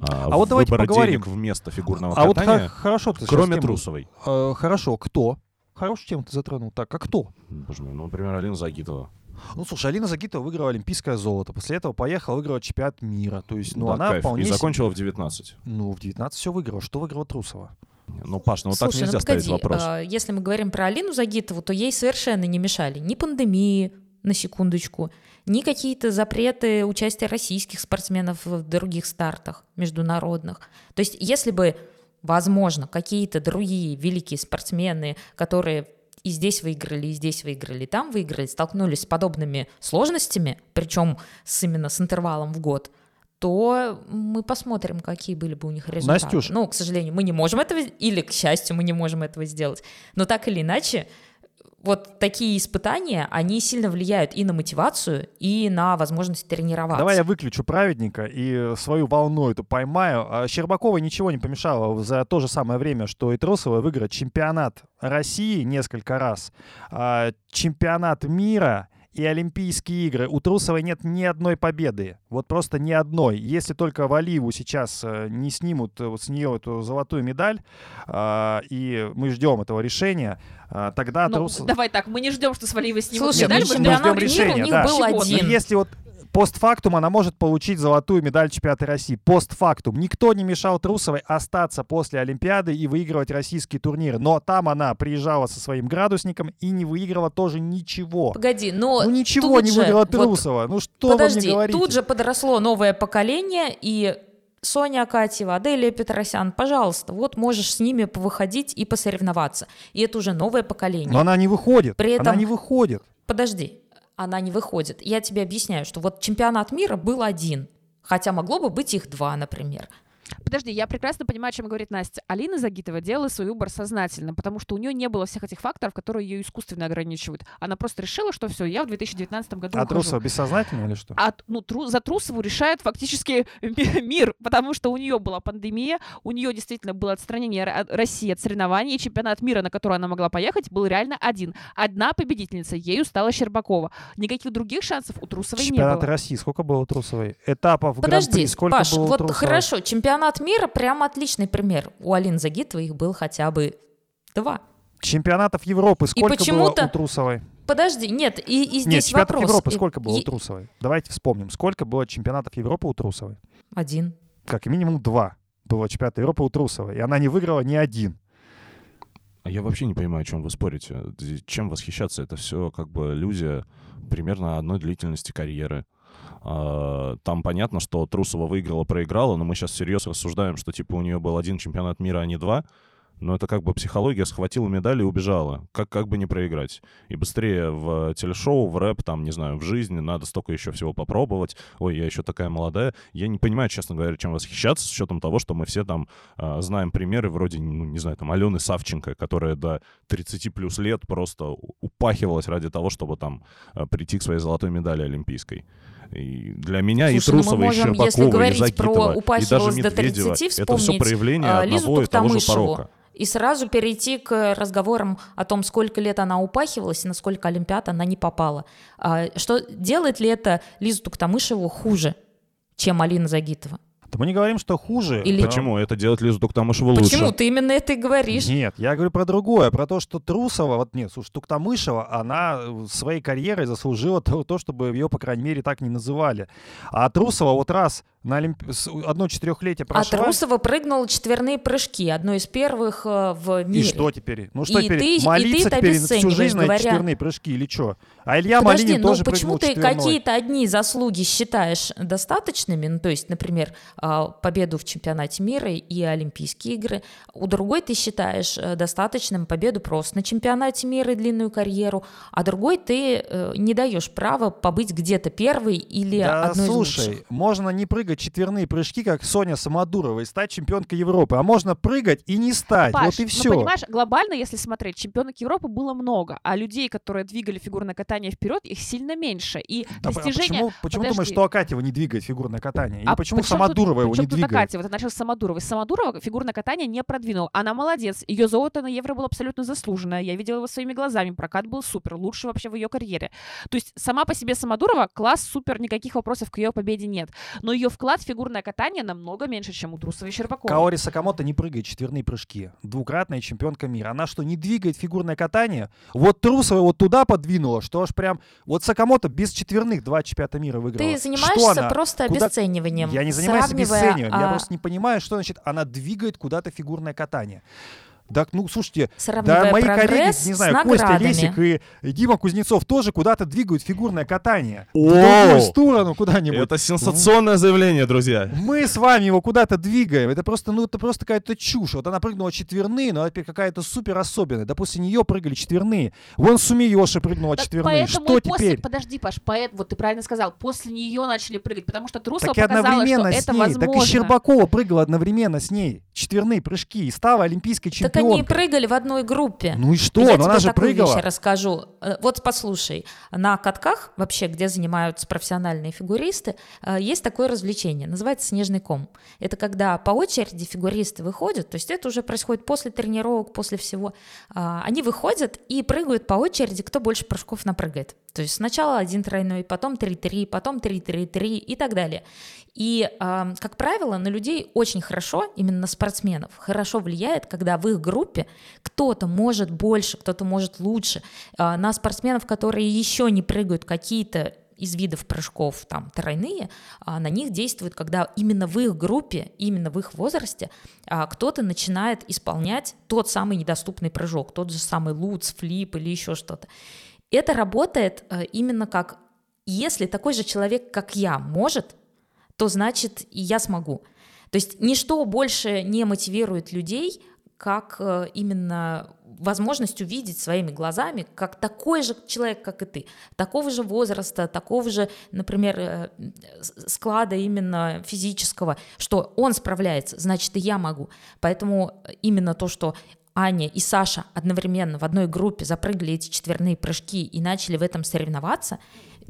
а, А вот давайте выбора поговорим. денег вместо фигурного А вот катания, хо- хорошо ты кроме тему- Трусовой. Э, хорошо, кто? Хорошую тему ты затронул. Так, а кто? Боже мой, ну, например, Алина Загитова. Ну, слушай, Алина Загитова выиграла олимпийское золото. После этого поехала выиграла чемпионат мира. То есть, ну, Да, она кайф. вполне... И закончила в 19. Ну, в 19 все выиграла. Что выиграла Трусова? Ну, Паш, ну вот так Слушай, нельзя ну ставить погоди, вопрос. а, если мы говорим про Алину Загитову, то ей совершенно не мешали ни пандемии, на секундочку, ни какие-то запреты участия российских спортсменов в других стартах международных. То есть если бы, возможно, какие-то другие великие спортсмены, которые и здесь выиграли, и здесь выиграли, и там выиграли, столкнулись с подобными сложностями, причем с, именно с интервалом в год, то мы посмотрим, какие были бы у них результаты. Настюш. Ну, к сожалению, мы не можем этого, или, к счастью, мы не можем этого сделать. Но так или иначе, вот такие испытания, они сильно влияют и на мотивацию, и на возможность тренироваться. Давай я выключу праведника и свою волну эту поймаю. А Щербаковой ничего не помешало за то же самое время, что и Трусова выиграть чемпионат России несколько раз, а, чемпионат мира и Олимпийские игры. У Трусовой нет ни одной победы. Вот просто ни одной. Если только Валиеву сейчас э, не снимут э, вот с нее эту золотую медаль, а, и мы ждем этого решения, а, тогда Ну, Трусова... давай так, мы не ждем, что с Валивой снимут Слушай, медаль, мы мы ждем решения, у них да. был? Но один. если вот постфактум она может получить золотую медаль чемпионата России. Постфактум. Никто не мешал Трусовой остаться после Олимпиады и выигрывать российские турниры. Но там она приезжала со своим градусником и не выиграла тоже ничего. Погоди, но Ну ничего не же, выиграла вот Трусова. ну что Подожди, вы мне говорите? тут же подросло новое поколение, и Соня Акатьева, Аделия Петросян, пожалуйста, вот можешь с ними повыходить и посоревноваться. И это уже новое поколение. Но она не выходит. При Она этом- не выходит. Подожди, она не выходит. Я тебе объясняю, что вот чемпионат мира был один, хотя могло бы быть их два, например. Подожди, я прекрасно понимаю, о чем говорит Настя. Алина Загитова делала свой выбор сознательно, потому что у нее не было всех этих факторов, которые ее искусственно ограничивают. Она просто решила, что все, я в 2019 году А ухожу. Трусова бессознательно или что? А ну, тру- за Трусову решает фактически ми- мир, потому что у нее была пандемия, у нее действительно было отстранение от России от соревнований, и чемпионат мира, на который она могла поехать, был реально один. Одна победительница, ею стала Щербакова. Никаких других шансов у Трусовой не Чемпионат было. России. Сколько было у Трусовой? Этапов Подожди, Гран-при сколько Паш, было у вот Трусовой? хорошо, чемпионат чемпионат мира прямо отличный пример. У Алины Загитовой их был хотя бы два. Чемпионатов Европы сколько было почему-то- у Трусовой? Подожди, нет, и, и Нет, здесь чемпионатов вопрос. Европы сколько было у е- Трусовой? Давайте вспомним. Сколько было чемпионатов Европы у Трусовой? Один. Как минимум два было чемпионата Европы у Трусовой. И она не выиграла ни один. А Я вообще не понимаю, о чем вы спорите. Чем восхищаться? Это все как бы люди примерно одной длительности карьеры. А, Там понятно, что Трусова выиграла, проиграла, но мы сейчас всерьез рассуждаем, что типа у нее был один чемпионат мира, а не два. Но это как бы психология схватила медаль и убежала. Как, как бы не проиграть. И быстрее в телешоу, в рэп, там, не знаю, в жизни надо столько еще всего попробовать. Ой, я еще такая молодая. Я не понимаю, честно говоря, чем восхищаться, с учетом того, что мы все там а, знаем примеры вроде, ну, не знаю, там, Алены Савченко, которая до 30 плюс лет просто упахивалась ради того, чтобы там а, прийти к своей золотой медали олимпийской. И для меня Слушай, и ну мы Трусова, и можем, если Щербакова, и говорить про Загитова, и даже до Медведева, 30, это все проявление а, Лизу одного и того же Туктамышеву. порока. И сразу перейти к разговорам о том, сколько лет она упахивалась и на сколько Олимпиад она не попала. А, Что делает ли это Лизу Туктамышеву хуже, чем Алина Загитова? Да мы не говорим, что хуже. Или-. Почему? Это делает Лизу Туктамышеву лучше. Почему ты именно это и говоришь? Нет, я говорю про другое, про то, что Трусова, вот нет, слушай, Туктамышева, она э, своей карьерой заслужила то, то, чтобы ее, по крайней мере, так не называли. А Трусова вот раз на Олимп... одно четырехлетие А прошла, Трусова прыгнула четверные прыжки, одно из первых э, в и мире. что теперь? Ну что И теперь, ты- и ты молиться теперь всю жизнь на эти говоря- четверные прыжки или что? А Илья Подожди, Малинин ну тоже почему прыгнул ты какие-то одни заслуги считаешь достаточными, ну то есть, например, а, победу в чемпионате мира и Олимпийские игры, у другой ты считаешь э, достаточным победу просто на чемпионате мира и длинную карьеру, а другой ты э, не даешь права побыть где-то первой или Да, одной из слушай, лучших. можно не прыгать четверные прыжки, как Соня Самодурова, и стать чемпионкой Европы, а можно прыгать и не стать. Паш, вот и ну, все. понимаешь, глобально, если смотреть, чемпионок Европы было много, а людей, которые двигали фигурное катание вперед, их сильно меньше. И Да, а достижения... почему, почему думаешь, что Акатьева не двигает фигурное катание? И А почему Самодурова тут, его не тут двигает? Акатьева? Ты начал с Самодуровой. Самодурова фигурное катание не продвинула. Она молодец. Ее золото на Евро было абсолютно заслуженное. Я видела его своими глазами. Прокат был супер. Лучший вообще в ее карьере. То есть сама по себе Самодурова класс супер. Никаких вопросов к ее победе нет. Но ее вклад в фигурное катание намного меньше, чем у Трусовой и Щербаковой. Каори Сакамото не прыгает четверные прыжки. Двукратная чемпионка мира. Она что, не двигает фигурное катание? Вот Трусова вот туда подвинула, что аж прям... Вот Сакамото без четверных два чемпионата мира выиграла. Ты занимаешься она? просто Куда- обесцениванием. Я не занимаюсь сравнивая, обесцениванием. Я а, просто не понимаю, что значит она двигает куда-то фигурное катание. Так, ну, слушайте, сравнивая да мои коллеги, не знаю, Костя. Лесик и Дима Кузнецов тоже куда-то двигают фигурное катание. В Оу! другую сторону куда-нибудь. Это сенсационное заявление, друзья. Мы с вами его куда-то двигаем. Это просто, ну, это просто какая-то чушь. Вот она прыгнула четверные, но она теперь какая-то супер особенная. Да после нее прыгали четверные. Вон Сумиёши прыгнула Так четверные. Что после, теперь? подожди, Паш, поэт, вот ты правильно сказал, после нее начали прыгать, потому что Трусова Так и показала, что одновременно с это ней. возможно. Так и Щербакова прыгала одновременно с ней. Четверные прыжки. И стала олимпийской Так они и прыгали в одной группе. Ну и что? Я Ну она тебе же такую прыгала. вещь расскажу. Э, Вот послушай, на катках, вообще, где занимаются профессиональные фигуристы, э, есть такое развлечение, называется снежный ком. Это когда по очереди фигуристы выходят, то есть это уже происходит после тренировок, после всего. А, Они выходят и прыгают по очереди, кто больше прыжков напрыгает. То есть сначала один тройной, потом 3-3, потом 3-3-3 и так далее. И, а, как правило, на людей очень хорошо, именно на спортсменов, хорошо влияет, когда в их группе кто-то может больше, кто-то может лучше. А, На спортсменов, которые еще не прыгают какие-то из видов прыжков там тройные, а, на них действует, когда именно в их группе, именно в их возрасте а, кто-то начинает исполнять тот самый недоступный прыжок, тот же самый луц, флип или еще что-то. Это работает именно как, если такой же человек, как я, может, то значит и я смогу. То есть ничто больше не мотивирует людей, как э, именно возможность увидеть своими глазами, как такой же человек, как и ты, такого же возраста, такого же, например, э, склада именно физического, что он справляется, значит и я могу. Поэтому именно то, что Аня и Саша одновременно в одной группе запрыгали эти четверные прыжки и начали в этом соревноваться,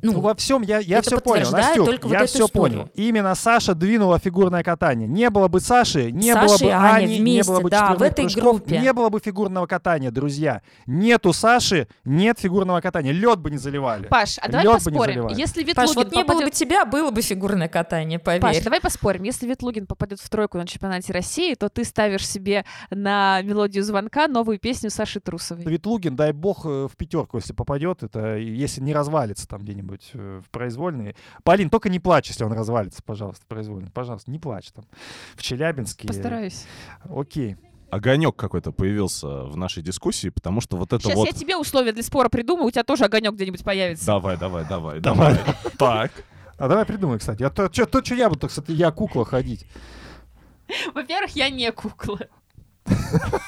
ну, Ну, во всем я, я все понял, Настюк, только вот я эту все историю. понял. Именно Саша двинула фигурное катание. Не было бы Саши, не Саша было бы Ани, не вместе, было бы да, в этой прыжков, группе. не было бы фигурного катания, друзья. Нету Саши, нет фигурного катания. Лед бы не заливали. Паш, а давай Лёд бы не поспорим. Если Паш, Ветлугин вот не было бы попадет... тебя, было бы фигурное катание, поверь. Паш, давай поспорим. Если Ветлугин попадет в тройку на чемпионате России, то ты ставишь себе на мелодию звонка новую песню Саши Трусовой. Ветлугин, дай бог, э, в пятерку, если попадет, это если не развалится там где-нибудь э, в произвольные. Полин, только не плачь, если он развалится, пожалуйста, в произвольный. Пожалуйста, не плачь там. В Челябинске. Постараюсь. Окей. Огонек какой-то появился в нашей дискуссии, потому что вот это Сейчас вот... я тебе условия для спора придумаю, у тебя тоже огонек где-нибудь появится. Давай, давай, давай, давай. Так. А давай придумай, кстати. А то, что, то, что я буду, кстати, я кукла ходить. Во-первых, я не кукла.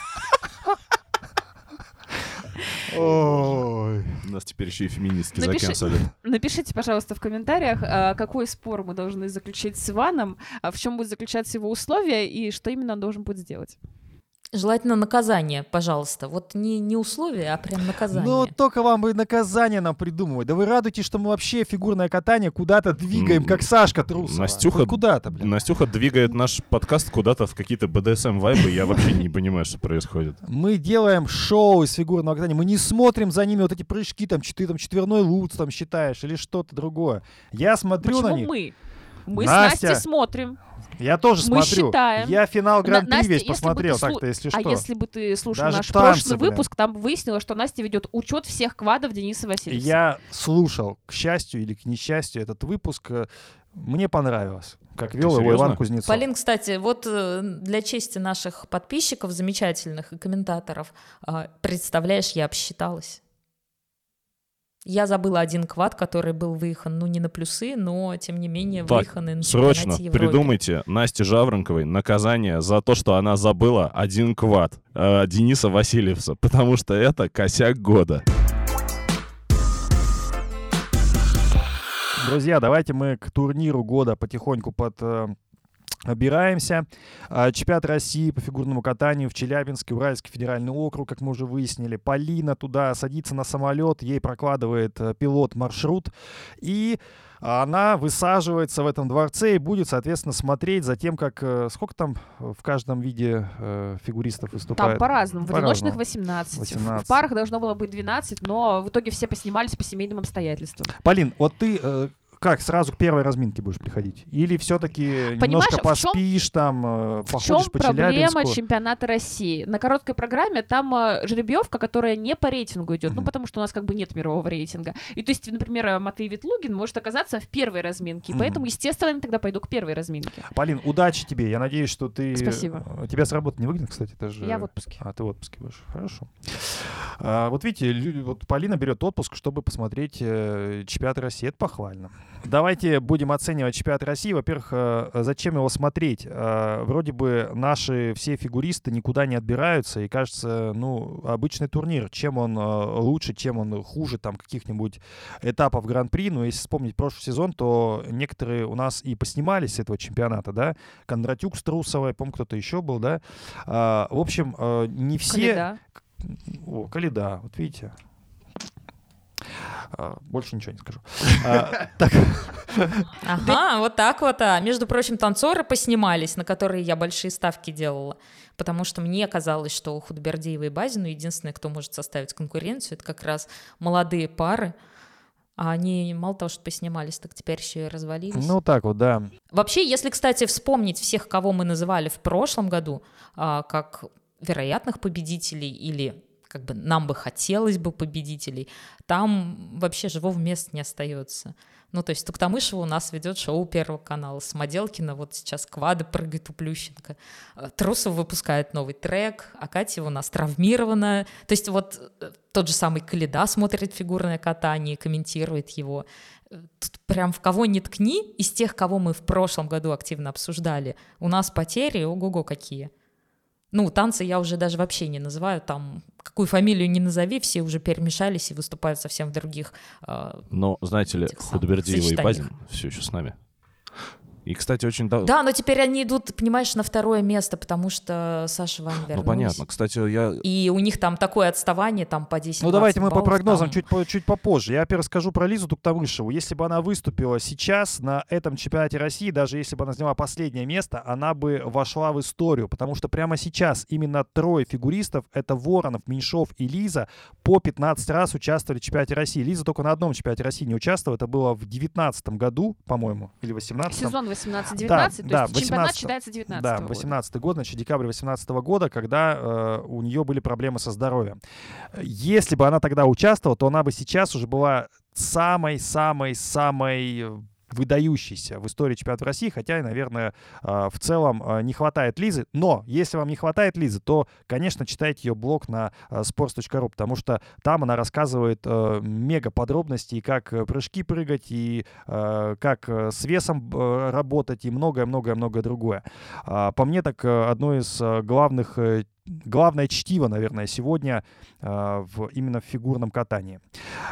Ой. Нас теперь еще и феминистки Напиши- заканцелят. Напишите, пожалуйста, в комментариях, а, какой спор мы должны заключить с Иваном, а в чем будет заключаться его условия и что именно он должен будет сделать. Желательно наказание, пожалуйста. Вот не, не условия, а прям наказание. Ну, только вам бы наказание нам придумывать. Да вы радуетесь, что мы вообще фигурное катание куда-то двигаем, как Сашка Трусова. Настюха- Хоть куда-то, блин. Настюха двигает наш подкаст куда-то в какие-то БДСМ-вайбы. Я вообще не понимаю, что происходит. Мы делаем шоу из фигурного катания. Мы не смотрим за ними вот эти прыжки, там, ты там четверной луц там считаешь или что-то другое. Я смотрю на Почему них. мы? Мы Настя, с Настей смотрим. Я тоже Мы смотрю. считаем. Я финал На- Гран-при Настя, весь ты посмотрел, слу- так-то, если А что. если бы ты слушал Даже наш танцы, прошлый блин. выпуск, там выяснилось, что Настя ведет учет всех квадов Дениса Васильевича. Я слушал, к счастью или к несчастью, этот выпуск. э, Мне понравилось, как вел его серьезно? Иван Кузнецов. Полин, кстати, вот э, для чести наших подписчиков замечательных и комментаторов, а, представляешь, я обсчиталась. Я забыла один квад, который был выехан, ну, не на плюсы, но, тем не менее, Так, выеханный на Срочно придумайте Насте Жаворонковой наказание за то, что она забыла один квад э, Дениса Васильевса, потому что это косяк года. Друзья, давайте мы к турниру года потихоньку под э, Обираемся. А, Чемпионат России по фигурному катанию в Челябинске, Уральский федеральный округ, как мы уже выяснили. Полина туда садится на самолет, ей прокладывает э, пилот маршрут. И она высаживается в этом дворце и будет, соответственно, смотреть за тем, как... э, Сколько там в каждом виде э, фигуристов выступает? Там по-разному. В одиночных По-разному. 18. В- 18. В парах должно было быть 12, но в итоге все поснимались по семейным обстоятельствам. Полин, вот ты как, сразу к первой разминке будешь приходить? Или все-таки немножко поспишь там, э, В чем походишь по проблема чемпионата России? На короткой программе там э, жеребьевка, которая не по рейтингу идет, ну Мгм. потому что у нас как бы нет мирового рейтинга. И то есть, например, э, Матвей Ветлугин может оказаться в первой разминке, Мгм. поэтому, естественно, я тогда пойду к первой разминке. Полин, удачи тебе. Я надеюсь, что ты... Спасибо. Тебя с работы не выгонят, кстати. Это же... Я в отпуске. А, ты в отпуске будешь. Хорошо. А, вот видите, вот Полина берет отпуск, чтобы посмотреть э, чемпионат России. Это похвально. Давайте будем оценивать чемпионат России. Во-первых, э, зачем его смотреть? Э, вроде бы наши все фигуристы никуда не отбираются, и кажется, ну, обычный турнир. Чем он э, лучше, чем он хуже там каких-нибудь этапов Гран-при. Но если вспомнить прошлый сезон, то некоторые у нас и поснимались с этого чемпионата, да? Кондратюк с Трусовой, помню, кто-то еще был, да? А, в общем, э, не все... Коляда. О, Каледа, вот видите. А, больше ничего не скажу. А, Ага, вот так вот. А. Между прочим, танцоры поснимались, на которые я большие ставки делала. Потому что мне казалось, что у Худбердиева и Базину единственное, кто может составить конкуренцию, это как раз молодые пары. А они мало того, что поснимались, так теперь еще и развалились. ну так вот, да. Вообще, если, кстати, вспомнить всех, кого мы называли в прошлом году, как вероятных победителей или как бы нам бы хотелось бы победителей, там вообще живого места не остается. Ну, то есть Туктамышева у нас ведет шоу Первого канала, Самоделкина вот сейчас квады прыгает у Плющенко, А, Трусов выпускает новый трек, а Катя у нас травмирована. То есть вот э, тот же самый Каледа смотрит фигурное катание, комментирует его. Э, Тут прям в кого ни ткни, из тех, кого мы в прошлом году активно обсуждали, у нас потери, ого-го, какие. Ну, танцы я уже даже вообще не называю, там какую фамилию не назови, все уже перемешались и выступают совсем в других. а, Но, знаете ли, Худбердиева и. Базин все еще с нами. И, кстати, очень... да- Да, но теперь они идут, понимаешь, на второе место, потому что Саша Вань Ну, вернулись. понятно. Кстати, я... И у них там такое отставание, там по 10 Ну давайте мы по прогнозам там. чуть, по- чуть попозже. Я, во-первых, скажу про Лизу Туктамышеву. Если бы она выступила сейчас на этом чемпионате России, даже если бы она заняла последнее место, она бы вошла в историю, потому что прямо сейчас именно трое фигуристов, это Воронов, Меньшов и Лиза, по 15 раз участвовали в чемпионате России. Лиза только на одном чемпионате России не участвовала, это было в 19 году, по-моему, или 18 Сезон 18-19, Да, то да, есть чемпионат 18-го. считается 19 Да, года. 18 год, значит, декабрь 18 года, когда э, у нее были проблемы со здоровьем. Если бы она тогда участвовала, то она бы сейчас уже была самой-самой-самой выдающейся в истории чемпионата России, хотя и, наверное, э, в целом э, не хватает Лизы. Но если вам не хватает Лизы, то, конечно, читайте ее блог на э, sports.ru, потому что там она рассказывает мега подробностей, как э, прыжки прыгать, и как э, с весом э, работать, и многое-многое-многое другое. А, По мне, так одно из главных главное чтиво, наверное, сегодня э, в, именно в фигурном катании.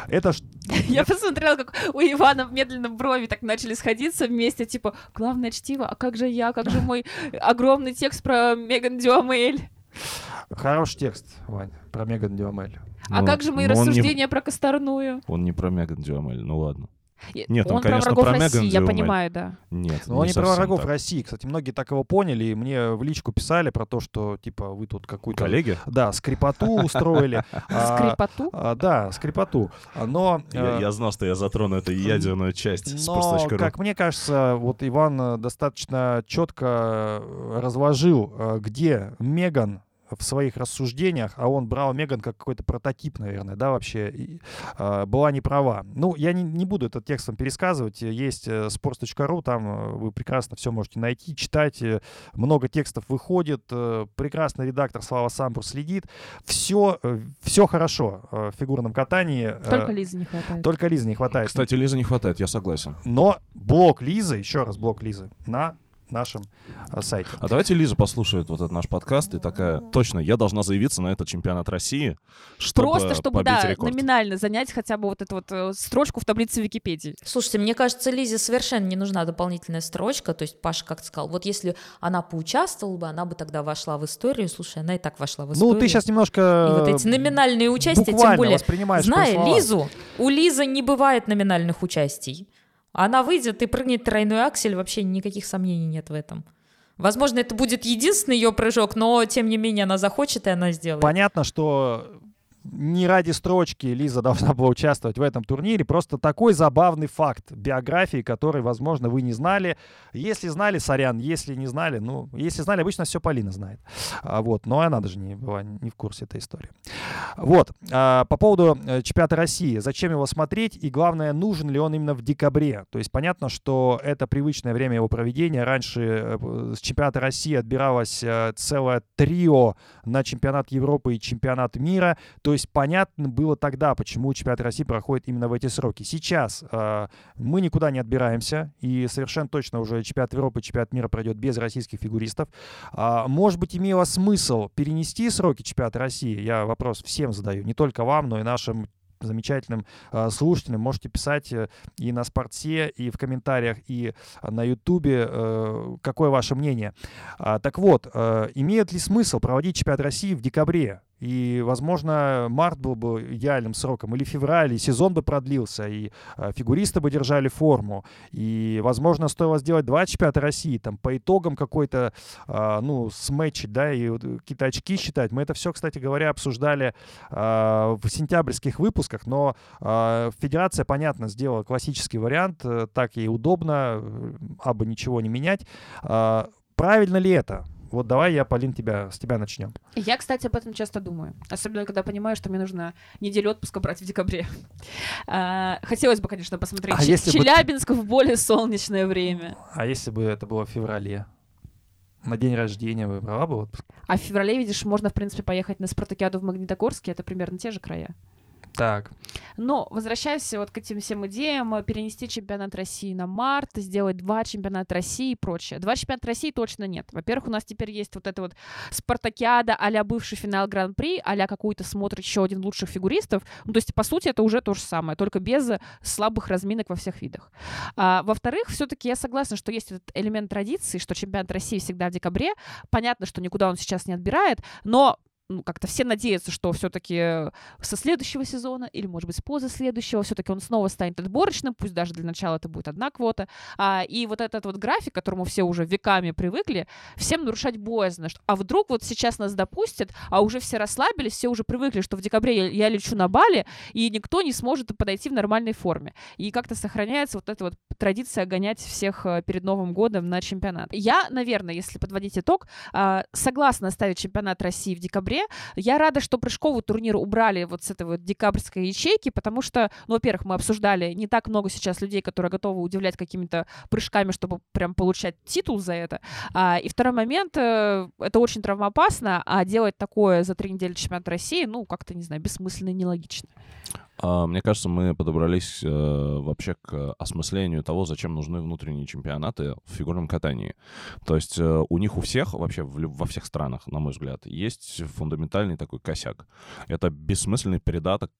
Это ш- Я посмотрела, как у Ивана медленно брови так начали сходиться вместе, типа, главное чтиво, а как же я, как же мой огромный текст про Меган Дюамель, хороший текст, Вань, про Меган Дюамель. а ну, как же мои ну, он не- рассуждения про Косторную? Он не про Меган Дюамель, ну ладно. Нет, он, он конечно, про врагов про России, я понимаю, да. Нет, Ну, они про совсем врагов так. России. Кстати, многие так его поняли, и мне в личку писали про то, что, типа, вы тут какую-то... Коллеги? Да, скрипоту устроили. А, Скрипоту? а, Да, скрипоту. Но... Я, э, я знал, что я затрону эту ядерную часть с Но, как мне кажется, вот Иван э, достаточно четко разложил, э, где Меган в своих рассуждениях, а он брал Меган как какой-то прототип, наверное, да, вообще, и, э, была не права. Ну, я не, не буду этот текстом пересказывать, есть э, sports.ru, там э, вы прекрасно все можете найти, читать, э, много текстов выходит, э, прекрасный редактор Слава Самбур следит, все, все хорошо э, в фигурном катании. э, Только Лизы не хватает. только Лизы не хватает. Кстати, Лизы не хватает, я согласен. Но блок Лизы, еще раз блок Лизы, на нашем э, сайте. А давайте Лиза послушает вот этот наш подкаст и такая, точно, я должна заявиться на этот чемпионат России, чтобы Просто чтобы, побить да, рекорд. номинально занять хотя бы вот эту вот э, строчку в таблице Википедии. Слушайте, мне кажется, Лизе совершенно не нужна дополнительная строчка. То есть Паша как-то сказал, вот если она поучаствовала бы, она бы тогда вошла в историю. Слушай, она и так вошла в историю. Ну, ты сейчас немножко И вот эти номинальные участия, тем более, зная. Лизу, у Лизы не бывает номинальных участий. Она выйдет и прыгнет тройной аксель, вообще никаких сомнений нет в этом. Возможно, это будет единственный ее прыжок, но тем не менее она захочет, и она сделает. Понятно, что не ради строчки Лиза должна была участвовать в этом турнире. Просто такой забавный факт биографии, который, возможно, вы не знали. Если знали, сорян. Если не знали, ну, если знали, обычно все Полина знает. А, вот. Но она даже не была не в курсе этой истории. Вот. А, по поводу э, чемпионата России. Зачем его смотреть? И главное, нужен ли он именно в декабре? То есть понятно, что это привычное время его проведения. Раньше э, с чемпионата России отбиралось э, целое трио на чемпионат Европы и чемпионат мира. То есть понятно было тогда, почему чемпионат России проходит именно в эти сроки. Сейчас э, мы никуда не отбираемся, и совершенно точно уже чемпионат Европы чемпионат мира пройдет без российских фигуристов. А, может быть, имело смысл перенести сроки чемпионата России? Я вопрос всем задаю, не только вам, но и нашим замечательным э, слушателям. Можете писать э, и на спорте, и в комментариях, и э, на ютубе, э, какое ваше мнение. А, так вот, э, имеет ли смысл проводить чемпионат России в декабре? И, возможно, март был бы идеальным сроком, или февраль, и сезон бы продлился, и э, фигуристы бы держали форму. И, возможно, стоило сделать два чемпионата России, там, по итогам какой-то, э, ну, сметчить, да, и какие-то очки считать. Мы это все, кстати говоря, обсуждали э, в сентябрьских выпусках, но э, Федерация, понятно, сделала классический вариант, э, так ей удобно, э, абы ничего не менять. Э, правильно ли это? Вот давай я, Полин, тебя, с тебя начнем. Я, кстати, об этом часто думаю. Особенно, когда понимаю, что мне нужно неделю отпуска брать в декабре. А, Хотелось бы, конечно, посмотреть А Че- если бы- Челябинск в более солнечное время. А если бы это было в феврале? На день рождения вы брала бы отпуск? А в феврале, видишь, можно, в принципе, поехать на Спартакиаду в Магнитогорске. Это примерно те же края. Так. Но возвращаясь вот к этим всем идеям, э, перенести чемпионат России на март, сделать два чемпионата России и прочее. Два чемпионата России точно нет. Во-первых, у нас теперь есть вот эта вот спартакиада а бывший финал Гран-при, а какую-то смотрит еще один лучших фигуристов. Ну, то есть, по сути, это уже то же самое, только без слабых разминок во всех видах. А, во-вторых, все-таки я согласна, что есть этот элемент традиции, что чемпионат России всегда в декабре. Понятно, что никуда он сейчас не отбирает, но ну, как-то все надеются, что все-таки со следующего сезона или, может быть, с поза следующего все-таки он снова станет отборочным, пусть даже для начала это будет одна квота. А, и вот этот вот график, к которому все уже веками привыкли, всем нарушать боязно. Что, а вдруг вот сейчас нас допустят, а уже все расслабились, все уже привыкли, что в декабре я, я лечу на Бали, и никто не сможет подойти в нормальной форме. И как-то сохраняется вот эта вот традиция гонять всех э, перед Новым годом на чемпионат. Я, наверное, если подводить итог, а, согласна оставить чемпионат России в декабре, декабре. Я рада, что прыжковый турнир убрали вот с этой вот декабрьской ячейки, потому что, ну, во-первых, мы обсуждали, не так много сейчас людей, которые готовы удивлять какими-то прыжками, чтобы прям получать титул за это. А, и второй момент, э, это очень травмоопасно, а делать такое за три недели чемпионата России, ну, как-то, не знаю, бессмысленно и нелогично. А, мне кажется, мы подобрались э, вообще к осмыслению того, зачем нужны внутренние чемпионаты в фигурном катании. То есть э, у них у всех, вообще во всех странах, на мой взгляд, есть фундаментальный такой косяк. Это бессмысленный передаток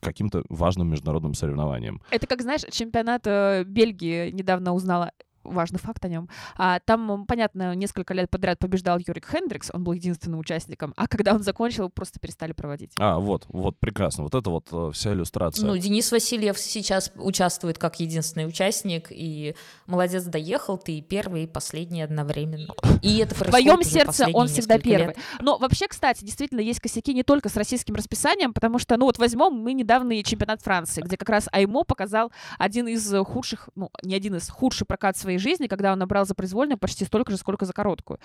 каким-то важным международным соревнованиям. Это как, знаешь, чемпионат э, Бельгии недавно узнала важный факт о нем. А, там, понятно, несколько лет подряд побеждал Юрик Хендрикс, он был единственным участником, а когда он закончил, просто перестали проводить. А, вот, вот, прекрасно. Вот это вот э, вся иллюстрация. Ну, Денис Васильев сейчас участвует как единственный участник, и молодец, доехал, ты первый и последний одновременно. И это В твоем сердце он всегда первый. Лет. Но вообще, кстати, действительно есть косяки не только с российским расписанием, потому что, ну вот возьмем мы недавний чемпионат Франции, где как раз Аймо показал один из худших, ну, не один из худших прокат своей своей жизни, когда он набрал за произвольную почти столько же, сколько за короткую.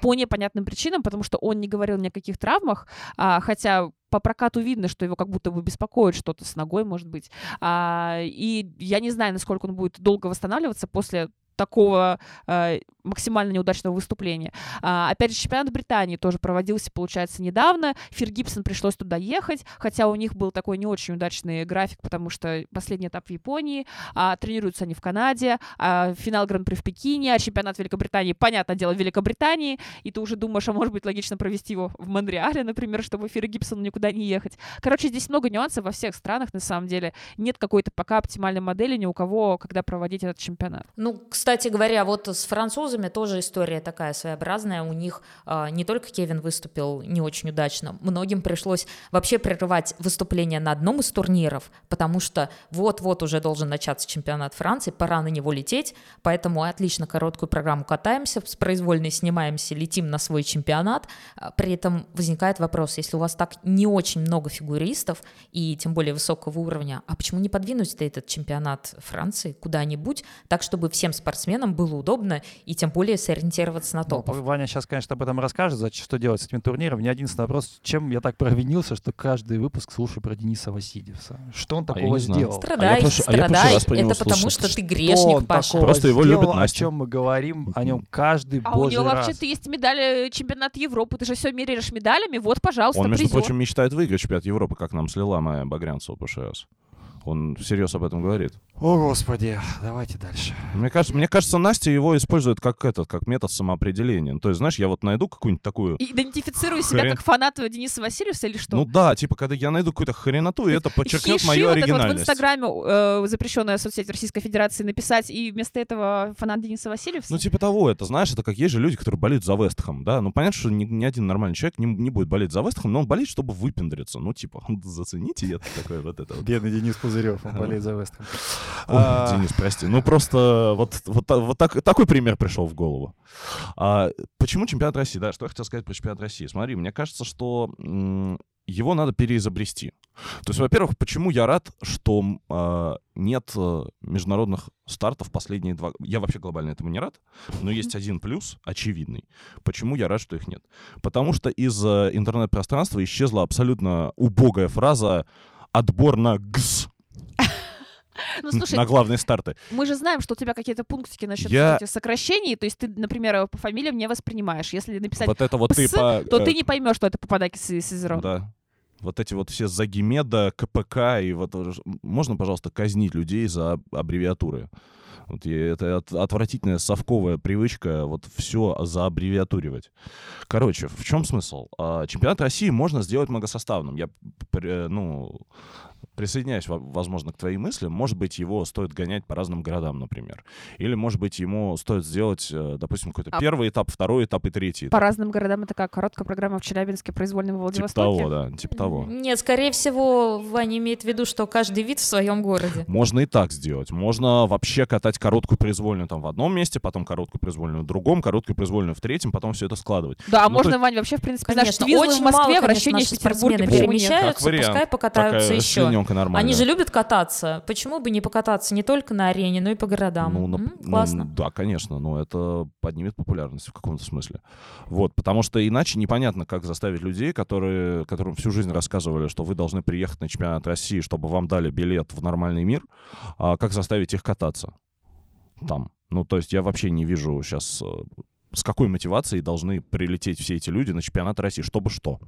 По непонятным причинам, потому что он не говорил ни о каких травмах, а, хотя по прокату видно, что его как будто бы беспокоит что-то с ногой, может быть. А, и я не знаю, насколько он будет долго восстанавливаться после такого э, максимально неудачного выступления. А, опять же, чемпионат Британии тоже проводился, получается, недавно. Фир Гибсон пришлось туда ехать, хотя у них был такой не очень удачный график, потому что последний этап в Японии, а, тренируются они в Канаде, а, финал Гран-при в Пекине, а чемпионат Великобритании, понятное дело, в Великобритании, и ты уже думаешь, а может быть логично провести его в Монреале, например, чтобы Фир Гибсону никуда не ехать. Короче, здесь много нюансов во всех странах, на самом деле. Нет какой-то пока оптимальной модели ни у кого, когда проводить этот чемпионат. Ну, кстати говоря, вот с французами тоже история такая своеобразная. У них э, не только Кевин выступил не очень удачно, многим пришлось вообще прерывать выступление на одном из турниров, потому что вот-вот уже должен начаться чемпионат Франции, пора на него лететь, поэтому отлично короткую программу катаемся, с произвольной снимаемся, летим на свой чемпионат. А, при этом возникает вопрос, если у вас так не очень много фигуристов и тем более высокого уровня, а почему не подвинуть этот чемпионат Франции куда-нибудь, так чтобы всем спортсменам нам было удобно и тем более сориентироваться на топ. Ну, Ваня сейчас, конечно, об этом расскажет, зачем что делать с этим турниром. Мне единственный вопрос, чем я так провинился, что каждый выпуск слушаю про Дениса Васильевса. Что он а такого сделал? Страдай, а прошу, страдай. А это потому, что ты грешник, Паша. Просто его сделал, любит Настя. О чем мы говорим о нем каждый а божий у него раз. вообще-то есть медаль э, чемпионата Европы. Ты же все меряешь медалями. Вот, пожалуйста, Он, между призер. прочим, мечтает выиграть чемпионат Европы, как нам слила моя Багрянцева ПШС. Он всерьез об этом говорит. О, Господи, давайте дальше. Мне кажется, мне кажется, Настя его использует как этот, как метод самоопределения. Ну, то есть, знаешь, я вот найду какую-нибудь такую... Идентифицирую себя Хрен... как фанат Дениса Васильевса или что? Ну да, типа, когда я найду какую-то хреноту, и это подчеркнет Хиши, мою вот оригинальность. Это вот в Инстаграме э, запрещенная соцсеть Российской Федерации написать, и вместо этого фанат Дениса Васильевса? Ну, типа того, это, знаешь, это как есть же люди, которые болеют за Вестхэм, да? Ну, понятно, что ни, ни один нормальный человек не, не будет болеть за Вестхэм, но он болеет, чтобы выпендриться. Ну, типа, зацените это такое вот это. Бедный Денис Пузырев, он болеет за Вестхэм. Ой, Денис, прости. Ну, просто вот, вот, вот так, такой пример пришел в голову. А, почему чемпионат России? Да, что я хотел сказать про чемпионат России. Смотри, мне кажется, что его надо переизобрести. То есть, во-первых, почему я рад, что э, нет э, международных стартов последние два... Я вообще глобально этому не рад, но есть один плюс, очевидный. Почему я рад, что их нет? Потому что из э, интернет-пространства исчезла абсолютно убогая фраза «отбор на ГС». Ну, слушай, на главные старты. Мы же знаем, что у тебя какие-то пунктики насчет Я... этих сокращений, то есть ты, например, по фамилиям не воспринимаешь. Если написать вот это вот пс, ты по... то ты не поймешь, что это попадаки с, с Да. Вот эти вот все Загимеда, КПК и вот... э, Можно, пожалуйста, казнить людей за аббревиатуры? Вот это от- отвратительная совковая привычка вот все зааббревиатуривать. Короче, в чем смысл? А, Чемпионат России можно сделать многосоставным. Я, ну, присоединяюсь, во- возможно, к твоим мыслям. Может быть, его стоит гонять по разным городам, например. Или, может быть, ему стоит сделать, э, допустим, какой-то А- первый этап, второй этап и третий По этап. разным городам это как? Короткая программа в Челябинске, произвольном в Типа Владивостоке? того, да, типа того. Нет, скорее всего, Ваня имеет в виду, что каждый вид в своем городе. Можно и так сделать. Можно вообще катать короткую произвольную там в одном месте, потом короткую произвольную в другом, короткую произвольную в третьем, потом все это складывать. Да, а Ну, можно, то- Вань, вообще, в принципе, Конечно, знаешь, твизлы очень в Москве, мало, конечно, вращение в наши Петербурге, перемещаются, пускай покатаются еще. Расчлененка нормальная. Они же любят кататься. Почему бы не покататься не только на арене, но и по городам? Ну, нап- М, ну, классно. да, конечно, но это поднимет популярность в каком-то смысле. Вот, потому что иначе непонятно, как заставить людей, которые, которым всю жизнь рассказывали, что вы должны приехать на чемпионат России, чтобы вам дали билет в нормальный мир, а как заставить их кататься там. Ну, то есть я вообще не вижу сейчас, с какой мотивацией должны прилететь все эти люди на чемпионат России, чтобы что.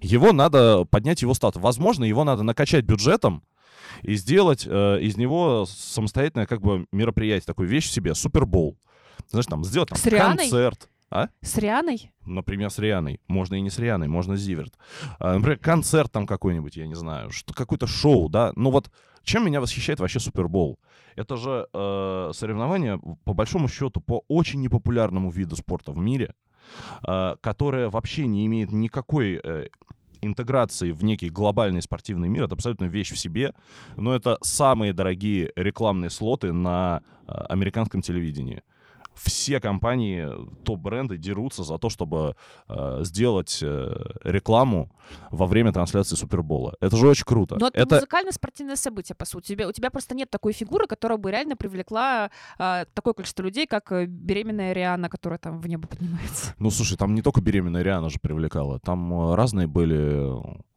Его надо поднять его статус. Возможно, его надо накачать бюджетом, и сделать э, из него самостоятельное как бы мероприятие, такую вещь себе, Супербол. Знаешь, там сделать там, С концерт. А? С Рианой? Например, с Рианой. Можно и не с Рианой, можно с Зиверт. А, например, концерт там какой-нибудь, я не знаю, что, какое-то шоу, да. Ну вот, чем меня восхищает вообще Супербол? Это же э, соревнование, по большому счету, по очень непопулярному виду спорта в мире, э, которое вообще не имеет никакой э, интеграции в некий глобальный спортивный мир. Это абсолютно вещь в себе. Но это самые дорогие рекламные слоты на э, американском телевидении все компании, топ-бренды дерутся за то, чтобы э, сделать э, рекламу во время трансляции Супербола. Это же очень круто. Но это, это музыкальное спортивное событие, по сути. У тебя, у тебя просто нет такой фигуры, которая бы реально привлекла а, такое количество людей, как э, беременная Риана, которая там в небо поднимается. Ну, слушай, там не только беременная Риана же привлекала, там э, разные были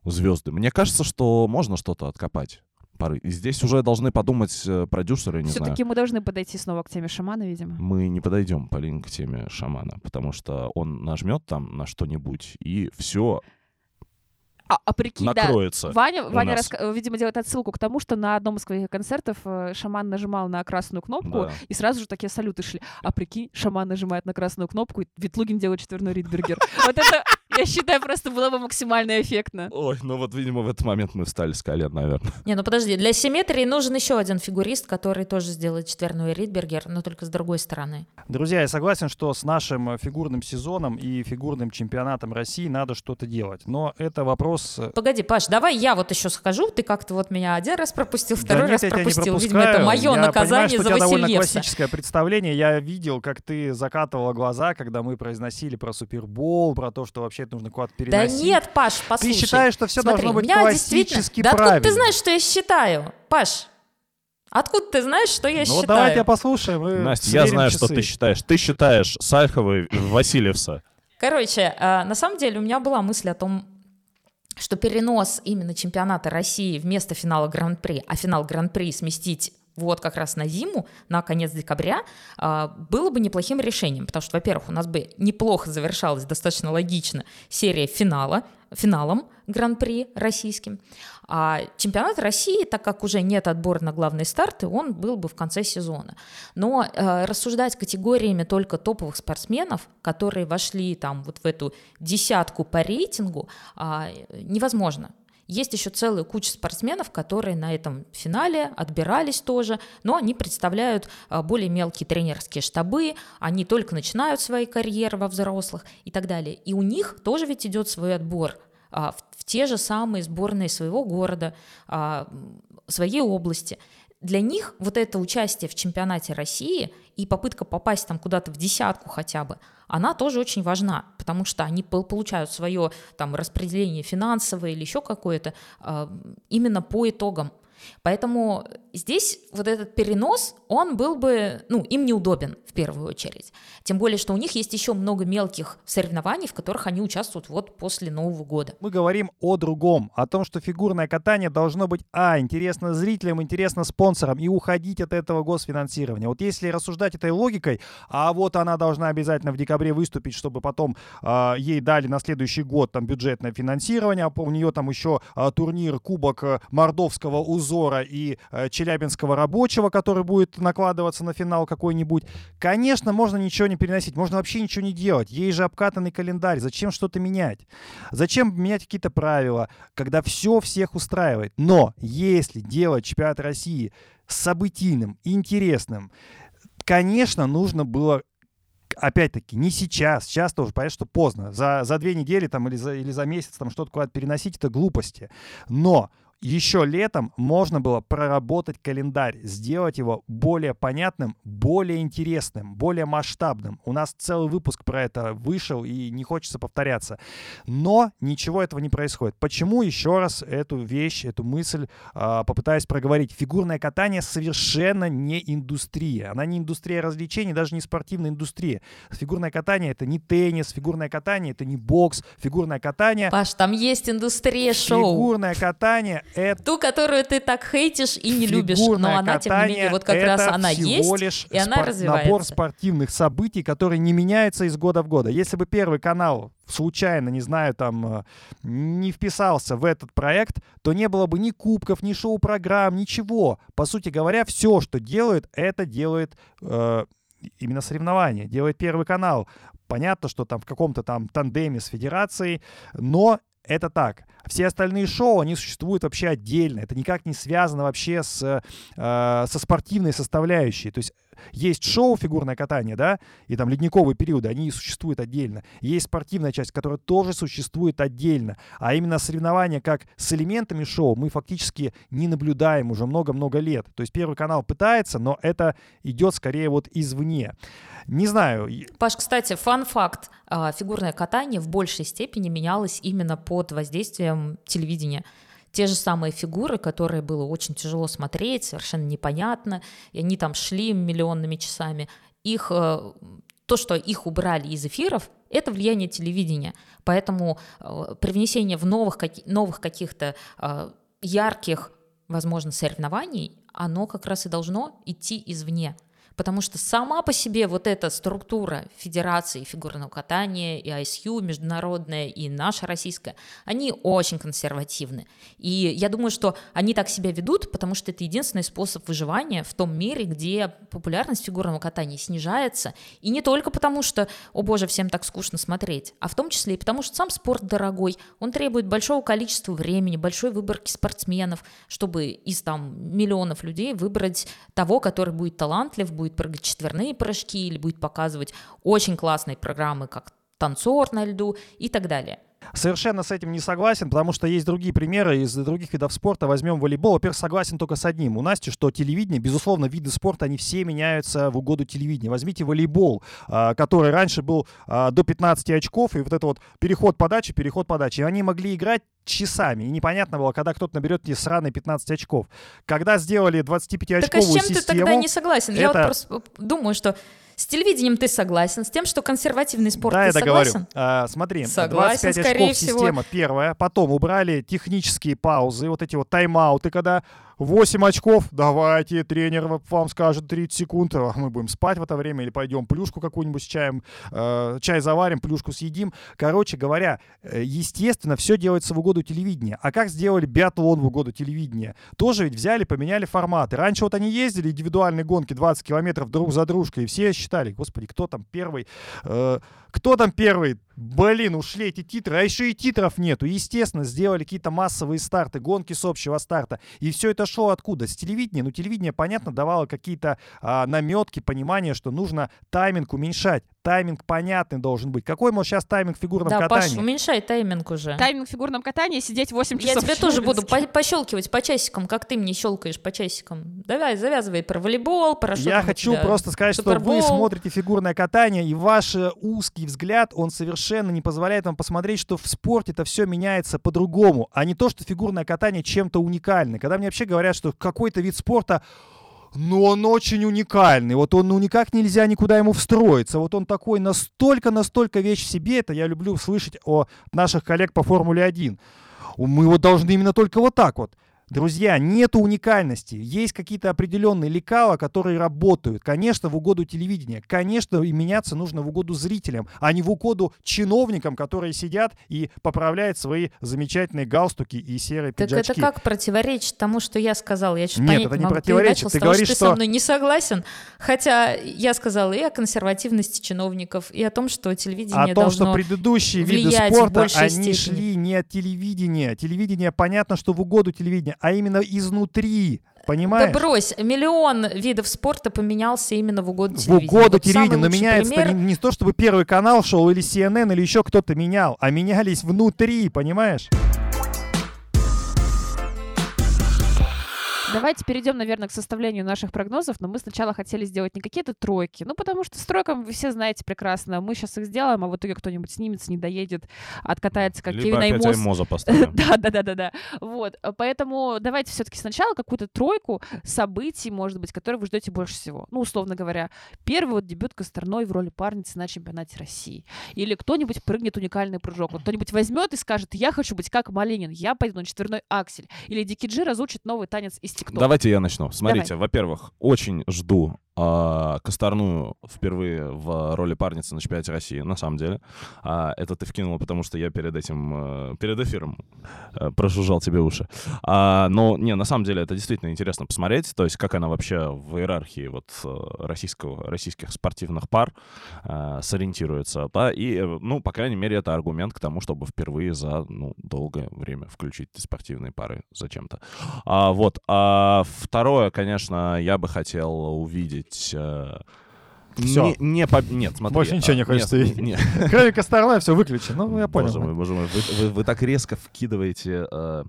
звезды. Мне кажется, что можно что-то откопать. Поры. И здесь уже должны подумать э, продюсеры, не знаю. Все-таки мы должны подойти снова к теме шамана, видимо. Мы не подойдем, Полин, к теме шамана, потому что он нажмет там на что-нибудь, и все А, а прикинь, да, накроется. Ваня, у Ваня нас. раска- видимо, делает отсылку к тому, что на одном из своих концертов э, шаман нажимал на красную кнопку, Да. и сразу же такие салюты шли. А прикинь, шаман нажимает на красную кнопку, и Ветлугин делает четверной Ридбергер. Вот это, я считаю, просто было бы максимально эффектно. Ой, ну вот, видимо, в этот момент мы встали с колен, наверное. Не, ну подожди, для симметрии нужен еще один фигурист, который тоже сделает четверной Ридбергер, но только с другой стороны. Друзья, я согласен, что с нашим э, фигурным сезоном и фигурным чемпионатом России надо что-то делать. Но это вопрос... э, Погоди, Паш, давай я вот еще схожу. Ты как-то вот меня один раз пропустил, Да второй нет, раз я тебя не пропустил. Видимо, это мое Я наказание понимаю, что за у тебя довольно классическое представление. Я видел, как ты закатывала глаза, когда мы произносили про Супербол, про то, что вообще это нужно куда-то Да переносить. нет, Паш, послушай. Ты считаешь, что все Смотри, должно быть классически Да откуда правильно? ты знаешь, что я считаю? Паш, откуда ты знаешь, что я Ну считаю? давай тебя послушаем. и Настя, я знаю, что часы. ты считаешь. Ты считаешь Сальхова и Васильевса. Короче, э, на самом деле у меня была мысль о том, что перенос именно чемпионата России вместо финала Гран-при, а финал Гран-при сместить вот как раз на зиму, на конец декабря, а, было бы неплохим решением, потому что, во-первых, у нас бы неплохо завершалась достаточно логично серия финала, финалом Гран-при российским. А чемпионат России, так как уже нет отбора на главные старты, он был бы в конце сезона. Но э, рассуждать категориями только топовых спортсменов, которые вошли там вот в эту десятку по рейтингу, а, невозможно. Есть еще целая куча спортсменов, которые на этом финале отбирались тоже, но они представляют а, более мелкие тренерские штабы, они только начинают свои карьеры во взрослых и так далее. И у них тоже ведь идет свой отбор а, в, в те же самые сборные своего города, а, своей области. Для них вот это участие в чемпионате России и попытка попасть там куда-то в десятку хотя бы, она тоже очень важна, потому что они пол- получают свое там распределение финансовое или еще какое-то а, именно по итогам. Поэтому здесь вот этот перенос, он был бы, ну, им неудобен в первую очередь. Тем более, что у них есть еще много мелких соревнований, в которых они участвуют вот после Нового года. Мы говорим о другом, о том, что фигурное катание должно быть, а, интересно зрителям, интересно спонсорам и уходить от этого госфинансирования. Вот если рассуждать этой логикой, а вот она должна обязательно в декабре выступить, чтобы потом э, ей дали на следующий год там бюджетное финансирование, а у нее там еще э, турнир Кубок э, Мордовского узора и э, Челябинского рабочего, который будет накладываться на финал какой-нибудь. Конечно, можно ничего не переносить, можно вообще ничего не делать. Ей же обкатанный календарь. Зачем что-то менять? Зачем менять какие-то правила, когда все всех устраивает? Но если делать чемпионат России событийным, интересным, конечно, нужно было опять-таки, не сейчас, сейчас тоже понятно, что поздно. За, за две недели там, или, за, или за месяц там что-то куда-то переносить, это глупости. Но еще летом можно было проработать календарь, сделать его более понятным, более интересным, более масштабным. У нас целый выпуск про это вышел, и не хочется повторяться. Но ничего этого не происходит. Почему еще раз эту вещь, эту мысль э, попытаюсь проговорить? Фигурное катание совершенно не индустрия. Она не индустрия развлечений, даже не спортивная индустрия. Фигурное катание — это не теннис, фигурное катание — это не бокс, фигурное катание... Паш, там есть индустрия шоу. Фигурное катание это... Ту, которую ты так хейтишь и не любишь, но она, тем не менее, вот как раз она есть, лишь и она спор- развивается. набор спортивных событий, которые не меняются из года в год. Если бы Первый канал случайно, не знаю, там, э, не вписался в этот проект, то не было бы ни кубков, ни шоу-программ, ничего. По сути говоря, все, что делают, это делает э, именно соревнования, делает Первый канал. Понятно, что там в каком-то там тандеме с федерацией, но это так. Все остальные шоу, они существуют вообще отдельно. Это никак не связано вообще с, э, со спортивной составляющей. То есть есть шоу фигурное катание, да, и там ледниковые периоды, они существуют отдельно. Есть спортивная часть, которая тоже существует отдельно. А именно соревнования как с элементами шоу мы фактически не наблюдаем уже много-много лет. То есть Первый канал пытается, но это идет скорее вот извне. Не знаю. Паш, кстати, фан-факт. А, Фигурное катание в большей степени менялось именно под воздействием телевидения те же самые фигуры, которые было очень тяжело смотреть, совершенно непонятно, и они там шли миллионными часами, их, э, то, что их убрали из эфиров, это влияние телевидения. Поэтому э, привнесение в новых, новых каких-то э, ярких, возможно, соревнований, оно как раз и должно идти извне потому что сама по себе вот эта структура Федерации фигурного катания и ISU, международная и наша российская, они очень консервативны. И я думаю, что они так себя ведут, потому что это единственный способ выживания в том мире, где популярность фигурного катания снижается. И не только потому, что, о боже, всем так скучно смотреть, а в том числе и потому, что сам спорт дорогой, он требует большого количества времени, большой выборки спортсменов, чтобы из там миллионов людей выбрать того, который будет талантлив, будет прыгать четверные прыжки или будет показывать очень классные программы, как танцор на льду и так далее. Совершенно с этим не согласен, потому что есть другие примеры из других видов спорта. Возьмем волейбол. Во-первых, согласен только с одним. У Насти, что телевидение, безусловно, виды спорта, они все меняются в угоду телевидения. Возьмите волейбол, а, который раньше был а, до 15 очков, и вот это вот переход подачи, переход подачи. Они могли играть часами, и непонятно было, когда кто-то наберет эти сраные 15 очков. Когда сделали 25-очковую так а с чем систему... ты тогда не согласен? Это... Я вот просто думаю, что с телевидением ты согласен, с тем, что консервативный спорт да, ты я согласен? А, смотри, согласен, 25 очков всего. система первая, потом убрали технические паузы, вот эти вот тайм-ауты, когда 8 очков, давайте, тренер вам скажет 30 секунд, а мы будем спать в это время или пойдем плюшку какую-нибудь с чаем, э, чай заварим, плюшку съедим. Короче говоря, э, естественно, все делается в угоду телевидения. А как сделали биатлон в угоду телевидения? Тоже ведь взяли, поменяли форматы. Раньше вот они ездили, индивидуальные гонки 20 километров друг за дружкой, и все считали, господи, кто там первый, э, кто там первый, Блин, ушли эти титры, а еще и титров нету. Естественно, сделали какие-то массовые старты, гонки с общего старта. И все это шло откуда? С телевидения. Ну, телевидение, понятно, давало какие-то а, наметки, понимание, что нужно тайминг уменьшать. Тайминг понятный должен быть. Какой, может, сейчас тайминг в фигурном Да, Паш, катании? уменьшай тайминг уже. Тайминг в фигурном катании сидеть 8 Я часов. тебе в тоже буду по- пощелкивать по часикам, как ты мне щелкаешь по часикам. Давай, завязывай про волейбол, про что Я хочу тебя. просто сказать, что Супербол. вы смотрите фигурное катание, и ваш э, узкий взгляд, он совершенно не позволяет вам посмотреть, что в спорте это все меняется по-другому, а не то, что фигурное катание чем-то уникальное. Когда мне вообще говорят, что какой-то вид спорта но он очень уникальный. Вот он ну, никак нельзя никуда ему встроиться. Вот он такой настолько-настолько вещь в себе. Это я люблю слышать о наших коллег по Формуле 1. Мы вот должны именно только вот так вот. Друзья, нету уникальности. Есть какие-то определенные лекала, которые работают. Конечно, в угоду телевидения. Конечно, и меняться нужно в угоду зрителям, а не в угоду чиновникам, которые сидят и поправляют свои замечательные галстуки и серые Так пиджачки. это как противоречит тому, что я сказала? Я что-то Нет, это не могу. противоречит. с Ты того, говоришь, что ты со мной не согласен. Хотя я сказала и о консервативности чиновников, и о том, что телевидение о том, что предыдущие виды спорта, они степени. шли не от телевидения. Телевидение, понятно, что в угоду телевидения, а именно изнутри. Понимаешь? Да брось, миллион видов спорта поменялся именно в угоду в телевидения. угоду Вот самый телевидения, но меняется пример- не, не то, чтобы Первый канал шел или CNN, или еще кто-то менял, а менялись внутри, понимаешь? Давайте перейдем, наверное, к составлению наших прогнозов, но мы сначала хотели сделать не какие-то тройки, ну, потому что с тройками вы все знаете прекрасно, мы сейчас их сделаем, а в итоге кто-нибудь снимется, не доедет, откатается, как Либо Кевин опять Аймос. Аймоза поставим. Да, да, да, да, да. Вот. а Поэтому давайте все-таки сначала какую-то тройку событий, может быть, которые вы ждете больше всего. Ну, условно говоря, первый вот дебют Косторной в роли парницы на чемпионате России. Или кто-нибудь прыгнет уникальный прыжок. Вот кто-нибудь возьмет и скажет, я хочу быть как Малинин, я пойду на четверной аксель. Или Дики Джи разучит новый танец из ТикТока. Давайте я начну. Смотрите, во-первых, очень жду а, Косторную впервые в роли парницы на чемпионате России, на самом деле. А, это ты вкинула, потому что я перед этим, э, перед эфиром э, прожужжал тебе уши. А, но, не, на самом деле, это действительно интересно посмотреть, то есть как она вообще в иерархии вот э, российского, российских спортивных пар э, сориентируется, да, и, ну, по крайней мере, это аргумент к тому, чтобы впервые за, ну, долгое время включить спортивные пары зачем-то. А, вот. А второе, конечно, я бы хотел увидеть. Э, Всё. Не, не по- Нет, смотри. Больше ничего не а, хочется нет, видеть. не- Кроме Косторной все выключи. Ну, я понял. Боже мой, боже мой, вы, вы- вы так резко вкидываете э,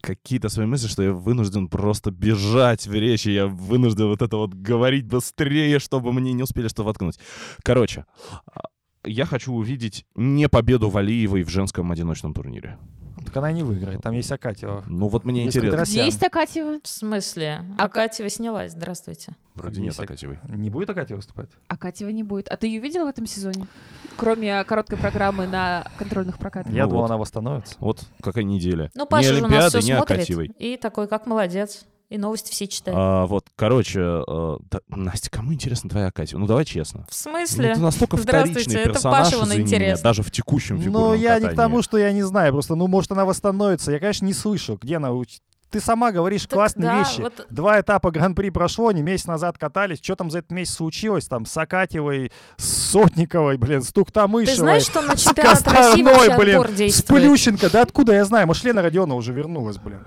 какие-то свои мысли, что я вынужден просто бежать в речи, я вынужден вот это вот говорить быстрее, чтобы мне не успели что воткнуть. Короче, а, я хочу увидеть не победу Валиевой в женском одиночном турнире. Так она не выиграет. Там есть Акатьева. Ну вот мне Есть интересно. Где есть Акатьева? В смысле? А А Катева снялась, здравствуйте. Вроде нет Есть Акатьевой. Не будет Акатьева выступать? Акатьева не будет. А ты ее видела в этом сезоне? Кроме короткой программы на контрольных прокатах. Я Ну думал, вот. она восстановится. Вот какая неделя. Ну, ни Паша же у нас Олимпиады, все ни смотрит. Акатьевой. И такой, как молодец. И новости все читает. А, вот, короче, э, да, Настя, кому интересна твоя Акатьева? Ну давай честно. В Ну, смысле? ты настолько вторичный это персонаж, Пашеву извини меня, интересно. даже в текущем фигурном Ну, я не к катании. тому, что я не знаю. Просто, ну, может, она восстановится. Я, конечно, не слышу, где она Ты сама говоришь Так классные да, вещи. вот Два этапа Гран-при прошло, они месяц назад катались. Что там за этот месяц случилось? Там с Акатьевой, с Сотниковой, блин, с Туктамышевой. Ты знаешь, что на чемпионат России вообще блин, отбор с действует? Плющенко. Да откуда я знаю? Может, Лена Родионова уже вернулась, блин.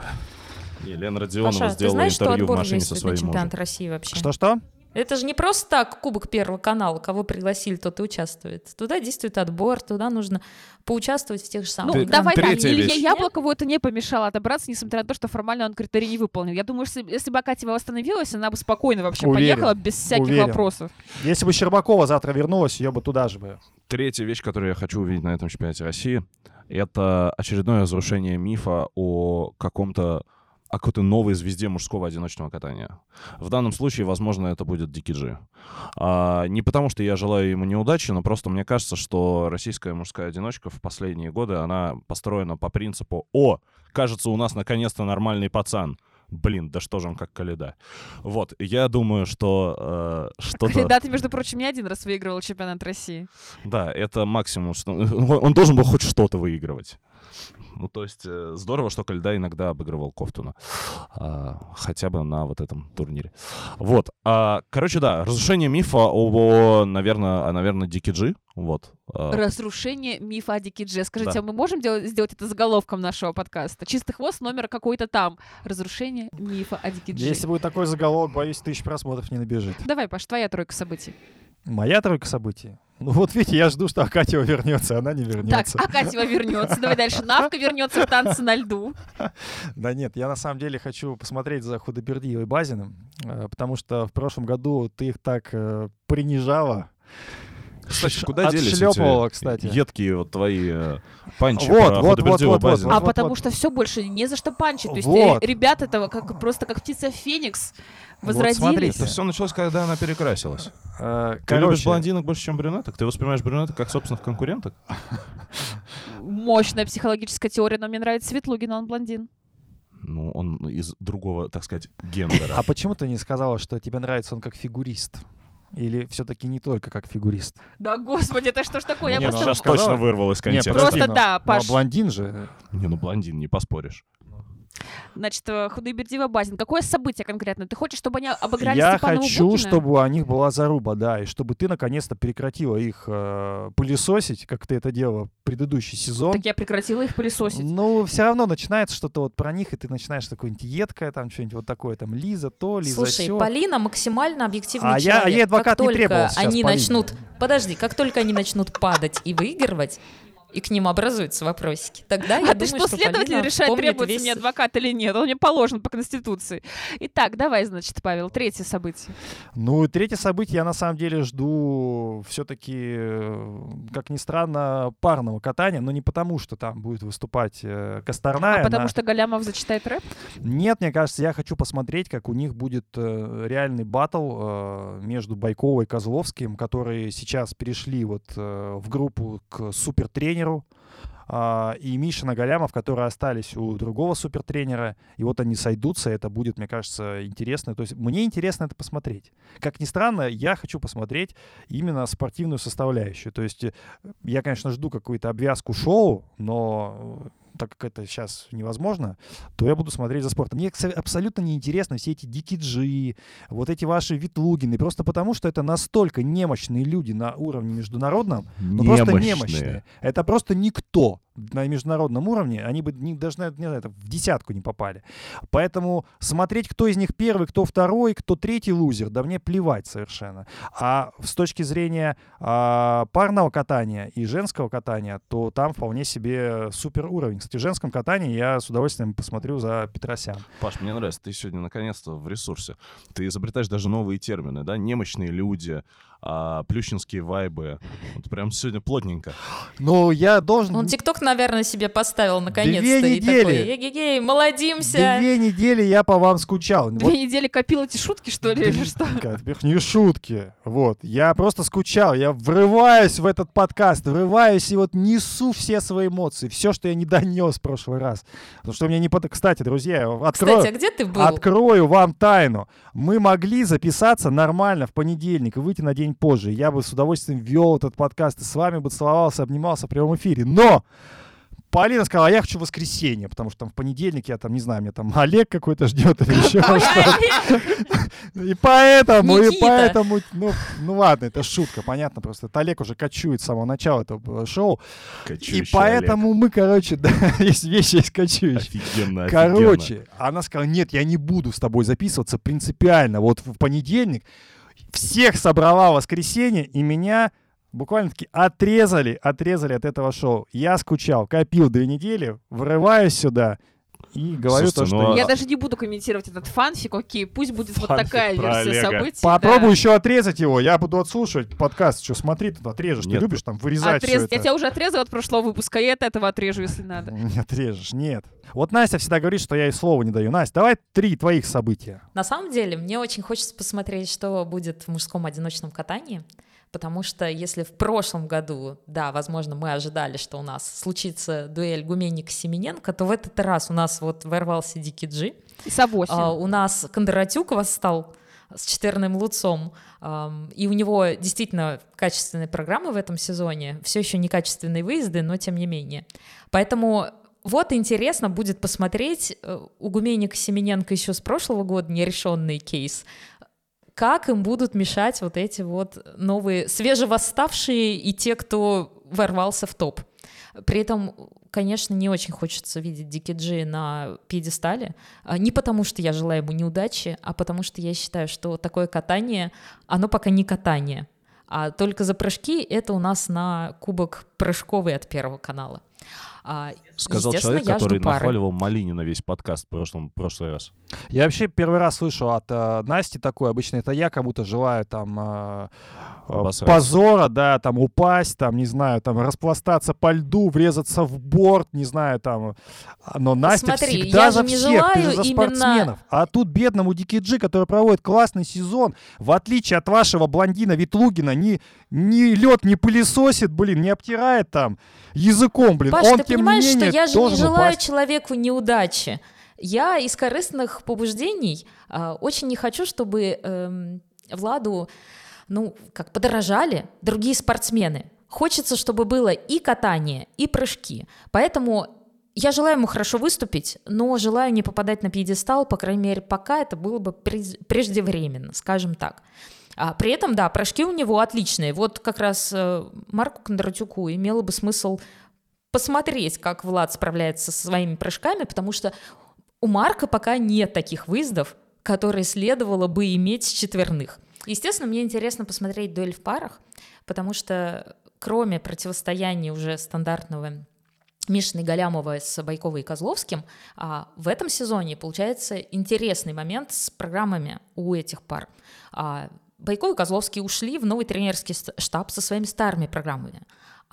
Не, Лена Родионова Паша, ты сделала знаешь, что интервью в отбор машине со своим чемпионат мужем. России вообще? Что-что? Это же не просто так Кубок Первого канала, кого пригласили, тот и участвует. Туда действует отбор, туда нужно поучаствовать в тех же Ну, самых Ты- давай так, Илье вещь. Яблокову это не помешало отобраться, несмотря на то, что формально он критерий не выполнил. Я думаю, что если бы Акатьева восстановилась, она бы спокойно вообще Уверен, поехала, без всяких уверен. вопросов. Если бы Щербакова завтра вернулась, ее бы туда же бы. Третья вещь, которую я хочу увидеть на этом чемпионате России, это очередное разрушение мифа о каком-то о какой-то новой звезде мужского одиночного катания. В данном случае, возможно, это будет Дики Джи. А, не потому, что я желаю ему неудачи, но просто мне кажется, что российская мужская одиночка в последние годы, она построена по принципу «О, кажется, у нас наконец-то нормальный пацан». Блин, да что же он как Каледа. Вот, я думаю, что э, что-то... Каледа, ты, между прочим, не один раз выигрывал чемпионат России. Да, это максимум. Что... Он должен был хоть что-то выигрывать. Ну, то есть э, здорово, что Кальда иногда обыгрывал Кофтуна. А, хотя бы на вот этом турнире. Вот. А, короче, да, разрушение мифа о, наверное, о, наверное, Дики Джи. Вот. А, Разрушение мифа о Дике Дже. Скажите, Да. а мы можем делать, сделать это заголовком нашего подкаста? Чистый хвост, номер какой-то там. Разрушение мифа о Дике Дже. Если будет такой заголовок, боюсь, тысяч просмотров не набежит. Давай, Паш, твоя тройка событий. Моя тройка событий. Ну вот видите, я жду, что Акатьева вернется, она не Так, вернется. Акатьева вернется. Давай дальше. Навка вернется в танцы на льду. Да нет, я на самом деле хочу посмотреть за Худобердиевой и Базиным, э, потому что в прошлом году ты их так э, принижала. Кстати, куда делись эти Отшлёпывала, кстати. едкие вот твои э, панчи Вот, про вот, вот, вот, Базина? А вот, потому вот. что все больше не за что панчить. То есть Вот. ребят этого как просто как птица Феникс Вот возродились. смотрите. Это все началось, когда она перекрасилась. Э, Ты любишь Короче, блондинок больше, чем брюнеток? Ты воспринимаешь брюнеток как собственных конкуренток? Мощная психологическая теория, но мне нравится Светлугин, он блондин. Ну, он из другого, так сказать, гендера. а почему ты не сказала, что тебе нравится он как фигурист? Или все-таки не только как фигурист? Да господи, это что ж такое? Я Не, ну просто... Сейчас сказала- точно вырвал из Не, контекста. Просто ну- да, ну, а Паш. блондин же. Не, ну блондин, не поспоришь. Значит, э, Худоибердиева Базин. Какое событие конкретно? Ты хочешь, чтобы они обыграли Я Степанова хочу, Букина? чтобы у них была заруба, да, и чтобы ты наконец-то прекратила их э, пылесосить, как ты это делала предыдущий сезон. Так я прекратила их пылесосить. Ну, все равно начинается что-то вот про них, и ты начинаешь такое-нибудь едкое, там что-нибудь вот такое, там Лиза то, Лиза Слушай, сё. Полина максимально объективный А я- а человек. ей адвокат как не только требовался сейчас, они Полине. начнут... Подожди, как только они начнут падать и выигрывать, и к ним образуются вопросики, тогда я а ты думаю, что, следователь Полина решает, требуется весь- мне адвокат или нет? Он мне положен по Конституции. Итак, давай, значит, Павел, третье событие. Ну, и третье событие я на самом деле жду все-таки, как ни странно, парного катания, но не потому, что там будет выступать э, Косторная. А потому на- что Галямов зачитает рэп? Нет, мне кажется, я хочу посмотреть, как у них будет э, реальный батл э, между Байковой и Козловским, которые сейчас перешли вот э, в группу к супертренеру, а, и Мишина Галямов, которые остались у другого супертренера, и вот они сойдутся, это будет, мне кажется, интересно. То есть мне интересно это посмотреть. Как ни странно, я хочу посмотреть именно спортивную составляющую. То есть э, я, конечно, жду какую-то обвязку шоу, но э, так как это сейчас невозможно, то я буду смотреть за спортом. Мне абсолютно неинтересны все эти дикиджи, вот эти ваши Витлугины, просто потому что это настолько немощные люди на уровне международном, ну просто немощные. Это просто никто на международном уровне, они бы не, даже не знаю, в десятку не попали. Поэтому смотреть, кто из них первый, кто второй, кто третий лузер, да мне плевать совершенно. А с точки зрения а, парного катания и женского катания, то там вполне себе супер уровень. Кстати, в женском катании я с удовольствием посмотрю за Петросян. Паш, мне нравится, ты сегодня наконец-то в ресурсе. Ты изобретаешь даже новые термины, да? Немощные люди, а, плющинские вайбы. Вот прям сегодня плотненько. Но я должен... Он ТикТок, наверное, себе поставил наконец-то. Две и такой, недели. эгегей, молодимся. Две недели я по вам скучал. Вот Две недели копил эти шутки, что ли, или что? Не шутки. Вот. Я просто скучал. Я врываюсь в этот подкаст, врываюсь и вот несу все свои эмоции. Все, что я не донес в прошлый раз. Потому что мне не под... Кстати, друзья, я открою, Кстати, а где ты был? открою вам тайну. Мы могли записаться нормально в понедельник и выйти на день позже. Я бы с удовольствием вел этот подкаст и с вами бы целовался, обнимался в прямом эфире. Но Полина сказала, «А я хочу воскресенье, потому что там в понедельник я там, не знаю, меня там Олег какой-то ждет или еще что-то. И поэтому, и поэтому, ну, ну ладно, это шутка, понятно, просто это Олег уже кочует с самого начала этого шоу. И поэтому мы, короче, да, есть вещи, есть кочующие. Офигенно. Короче, она сказала, нет, я не буду с тобой записываться принципиально. Вот в понедельник всех собрала в воскресенье, и меня буквально-таки отрезали, отрезали от этого шоу. Я скучал, копил две недели, врываюсь сюда и говорю то, Слушайте, что... ну, а- Я даже не буду комментировать этот фанфик, окей, пусть будет вот Фанфик такая про версия Олега. событий. Попробуй да. еще отрезать его, я буду отслушивать подкаст. Что, смотри, тут отрежешь. Нет. Ты любишь там вырезать Отрезать. Я тебя уже отрезала от прошлого выпуска, я от этого отрежу, если надо. Не отрежешь, нет. Вот Настя всегда говорит, что я ей слова не даю. Настя, давай три твоих события. На самом деле, мне очень хочется посмотреть, что будет в мужском одиночном катании, потому что если в прошлом году, да, возможно, мы ожидали, что у нас случится дуэль Гуменник-Семененко, то в этот раз у нас вот ворвался Дикий Джи, И Савосин. а, у нас Кондратюк восстал с четверным луцом, и у него действительно качественные программы в этом сезоне, все еще некачественные выезды, но тем не менее. Поэтому вот интересно будет посмотреть э, у Гуменника Семененко еще с прошлого года нерешенный кейс, как им будут мешать вот эти вот новые, свежевосставшие и те, кто ворвался в топ. При этом, конечно, не очень хочется видеть Дики Джи на пьедестале. А, Не потому, что я желаю ему неудачи, а потому что я считаю, что такое катание, оно пока не катание. а только за прыжки это у нас на кубок прыжковый от Первого канала. А, Сказал человек, я который нахваливал Малинина весь подкаст в прошлом, прошлый раз. Я вообще первый раз слышу от э, Насти такое. Обычно это я кому-то желаю там э, э, позора, да, там упасть, там, не знаю, там распластаться по льду, врезаться в борт, не знаю, там. Но Настя Смотри, всегда я за всех, ты же за именно- спортсменов. А тут бедному Дики Джи, который проводит классный сезон, в отличие от вашего блондина Ветлугина, ни, ни лед не пылесосит, блин, не обтирает там языком, блин. Паш, Он, ты тем понимаешь, не менее, что я же не желаю упасть. человеку неудачи. Я из корыстных побуждений а, очень не хочу, чтобы эм, Владу, ну, как подорожали другие спортсмены. Хочется, чтобы было и катание, и прыжки. Поэтому я желаю ему хорошо выступить, но желаю не попадать на пьедестал, по крайней мере, пока это было бы преждевременно, скажем так. А при этом, да, прыжки у него отличные. Вот как раз э, Марку Кондратюку имело бы смысл посмотреть, как Влад справляется со своими прыжками, потому что у Марка пока нет таких выездов, которые следовало бы иметь с четверных. Естественно, мне интересно посмотреть дуэль в парах, потому что кроме противостояния уже стандартного Мишины Галямова с Байковой и Козловским, а, в этом сезоне получается интересный момент с программами у этих пар. А, Байков и Козловский ушли в новый тренерский штаб со своими старыми программами.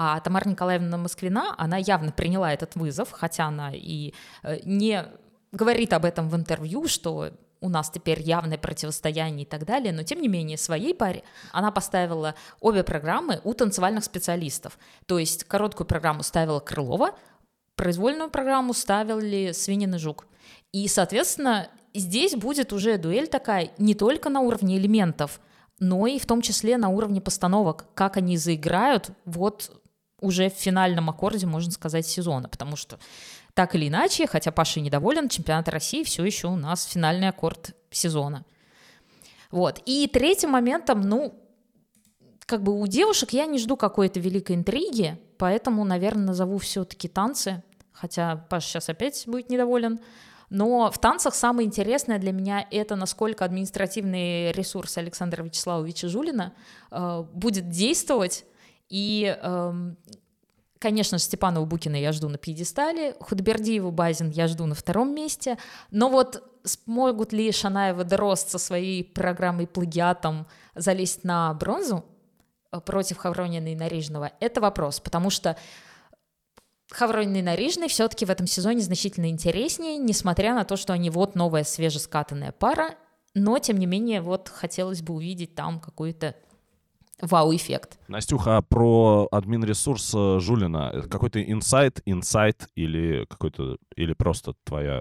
А Тамара Николаевна Москвина, она явно приняла этот вызов, хотя она и э, не говорит об этом в интервью, что у нас теперь явное противостояние и так далее, но тем не менее своей паре она поставила обе программы у танцевальных специалистов. То есть короткую программу ставила Крылова, произвольную программу ставили Свинин и Жук. И, соответственно, здесь будет уже дуэль такая не только на уровне элементов, но и в том числе на уровне постановок, как они заиграют вот уже в финальном аккорде, можно сказать, сезона, потому что так или иначе, хотя Паша недоволен, чемпионат России все еще у нас финальный аккорд сезона. Вот. И третьим моментом, ну, как бы у девушек я не жду какой-то великой интриги, поэтому, наверное, назову все-таки танцы, хотя Паша сейчас опять будет недоволен. Но в танцах самое интересное для меня это насколько административный ресурс Александра Вячеславовича Жулина э, будет действовать. И, эм, конечно же, Степанова Букина я жду на пьедестале, Худбердиеву Базин я жду на втором месте. Но вот смогут ли Шанаева Дорост со своей программой плагиатом залезть на бронзу э, против Хавронина и Нарижного, это вопрос, потому что Хавронин и Нарижный все-таки в этом сезоне значительно интереснее, несмотря на то, что они вот новая свежескатанная пара, но, тем не менее, вот хотелось бы увидеть там какой-то вау-эффект. Настюха, а про админ-ресурс э, Жулина, это какой-то инсайт, инсайт или какой-то, или просто твоя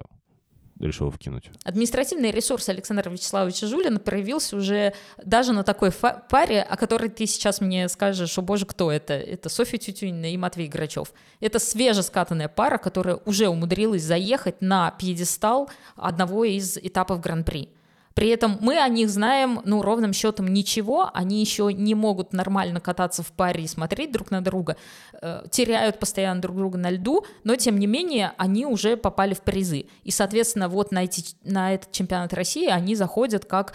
решила вкинуть? Административный ресурс Александра Вячеславовича Жулина проявился уже даже на такой паре, о которой ты сейчас мне скажешь, о боже, кто это? Это Софья Тютюнина и Матвей Грачев. Это свежескатанная пара, которая уже умудрилась заехать на пьедестал одного из этапов Гран-при. При этом мы о них знаем, ну, ровным счетом ничего, они еще не могут нормально кататься в паре и смотреть друг на друга, э, теряют постоянно друг друга на льду, но, тем не менее, они уже попали в призы. И, соответственно, вот на, эти, на этот чемпионат России они заходят как,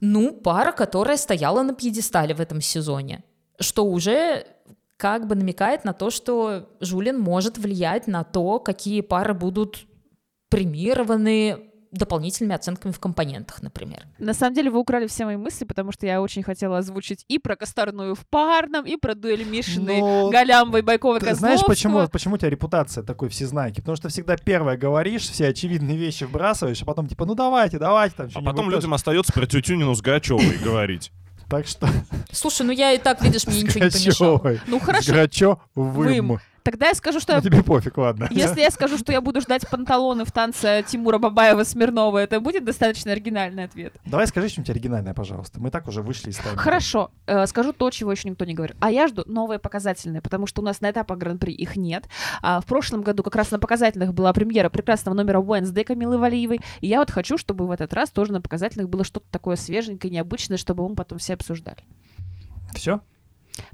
ну, пара, которая стояла на пьедестале в этом сезоне, что уже как бы намекает на то, что Жулин может влиять на то, какие пары будут премированы дополнительными оценками в компонентах, например. На самом деле вы украли все мои мысли, потому что я очень хотела озвучить и про Косторную в парном, и про дуэль Мишины, Но Галямбой, Байковой, Ты знаешь, почему, почему у тебя репутация такой всезнайки? Потому что всегда первое говоришь, все очевидные вещи вбрасываешь, а потом типа, ну давайте, давайте там А потом тоже. людям остается про Тютюнину с Грачевой говорить. Так что Слушай, ну я и так, видишь, мне ничего не помешало. Ну хорошо, Грачевым. Вым. Тогда я скажу, что Ну тебе пофиг, ладно. если я скажу, что я буду ждать панталоны в танце Тимура Бабаева-Смирнова, это будет достаточно оригинальный ответ. Давай скажи что-нибудь оригинальное, пожалуйста. Мы так уже вышли из тайминга. Хорошо, э, скажу то, чего еще никто не говорил. А я жду новые показательные, потому что у нас на этапах Гран-при их нет. А в прошлом году как раз на показательных была премьера прекрасного номера Wednesday Камилы Валиевой. И я вот хочу, чтобы в этот раз тоже на показательных было что-то такое свеженькое, необычное, чтобы мы потом все обсуждали. Все?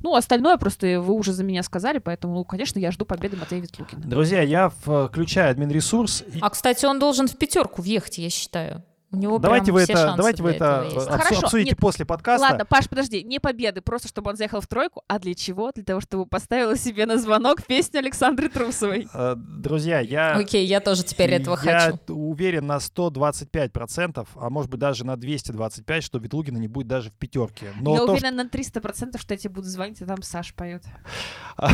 Ну, остальное просто вы уже за меня сказали, поэтому, ну, конечно, я жду победы Матвея Ветлукина. Друзья, я включаю админ ресурс. и- А, кстати, он должен в пятерку въехать, я считаю. У него Давайте прям вы все это, шансы давайте вы это обсу- Хорошо, обсудите нет, после подкаста. Ладно, Паш, подожди, не победы, просто чтобы он заехал в тройку. А для чего? Для того, чтобы поставила себе на звонок песню Александры Трусовой. Э, Друзья, я... Окей, я тоже теперь этого я хочу. уверен на 125%, а может быть даже на 225, что Ветлугина не будет даже в пятерке. Но Я то, уверена на 300%, что я тебе буду звонить, и там Саш поет.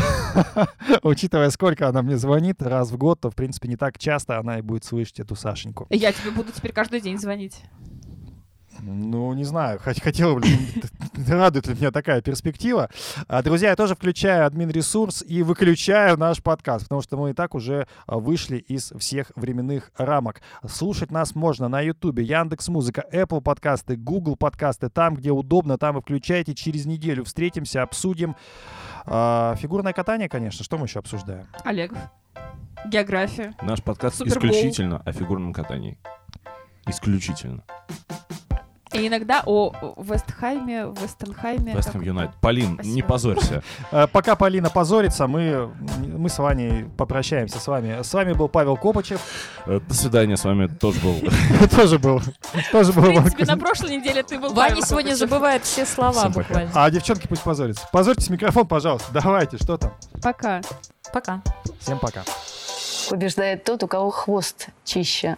учитывая, сколько она мне звонит раз в год, то, в принципе, не так часто она и будет слышать эту Сашеньку. Я тебе буду теперь каждый день звонить. Ну, не знаю, хот- хотел бы, радует ли меня такая перспектива. А, Друзья, я тоже включаю админ ресурс и выключаю наш подкаст, потому что мы и так уже а, вышли из всех временных рамок. Слушать нас можно на Ютубе, Яндекс Музыка, Apple подкасты, Google подкасты, там, где удобно, там и включайте. Через неделю встретимся, обсудим А, фигурное катание, конечно. Что мы еще обсуждаем? Олегов. География. Наш подкаст Супербол. исключительно о фигурном катании. Исключительно. И иногда о Вестхайме, Вестенхайме. Вест Хэм как- Юнайтед. Полин, не Спасибо. позорься. А, Пока Полина позорится, мы, мы с Ваней попрощаемся с вами. С вами был Павел Копачев. Э, До свидания, с вами тоже был Тоже был. Тоже был. В принципе, на прошлой неделе ты был Ваня сегодня забывает все слова буквально. А девчонки пусть позорятся. Позорьтесь микрофон, пожалуйста. Давайте, что там? Пока. Пока. Всем пока. Побеждает тот, у кого хвост чище.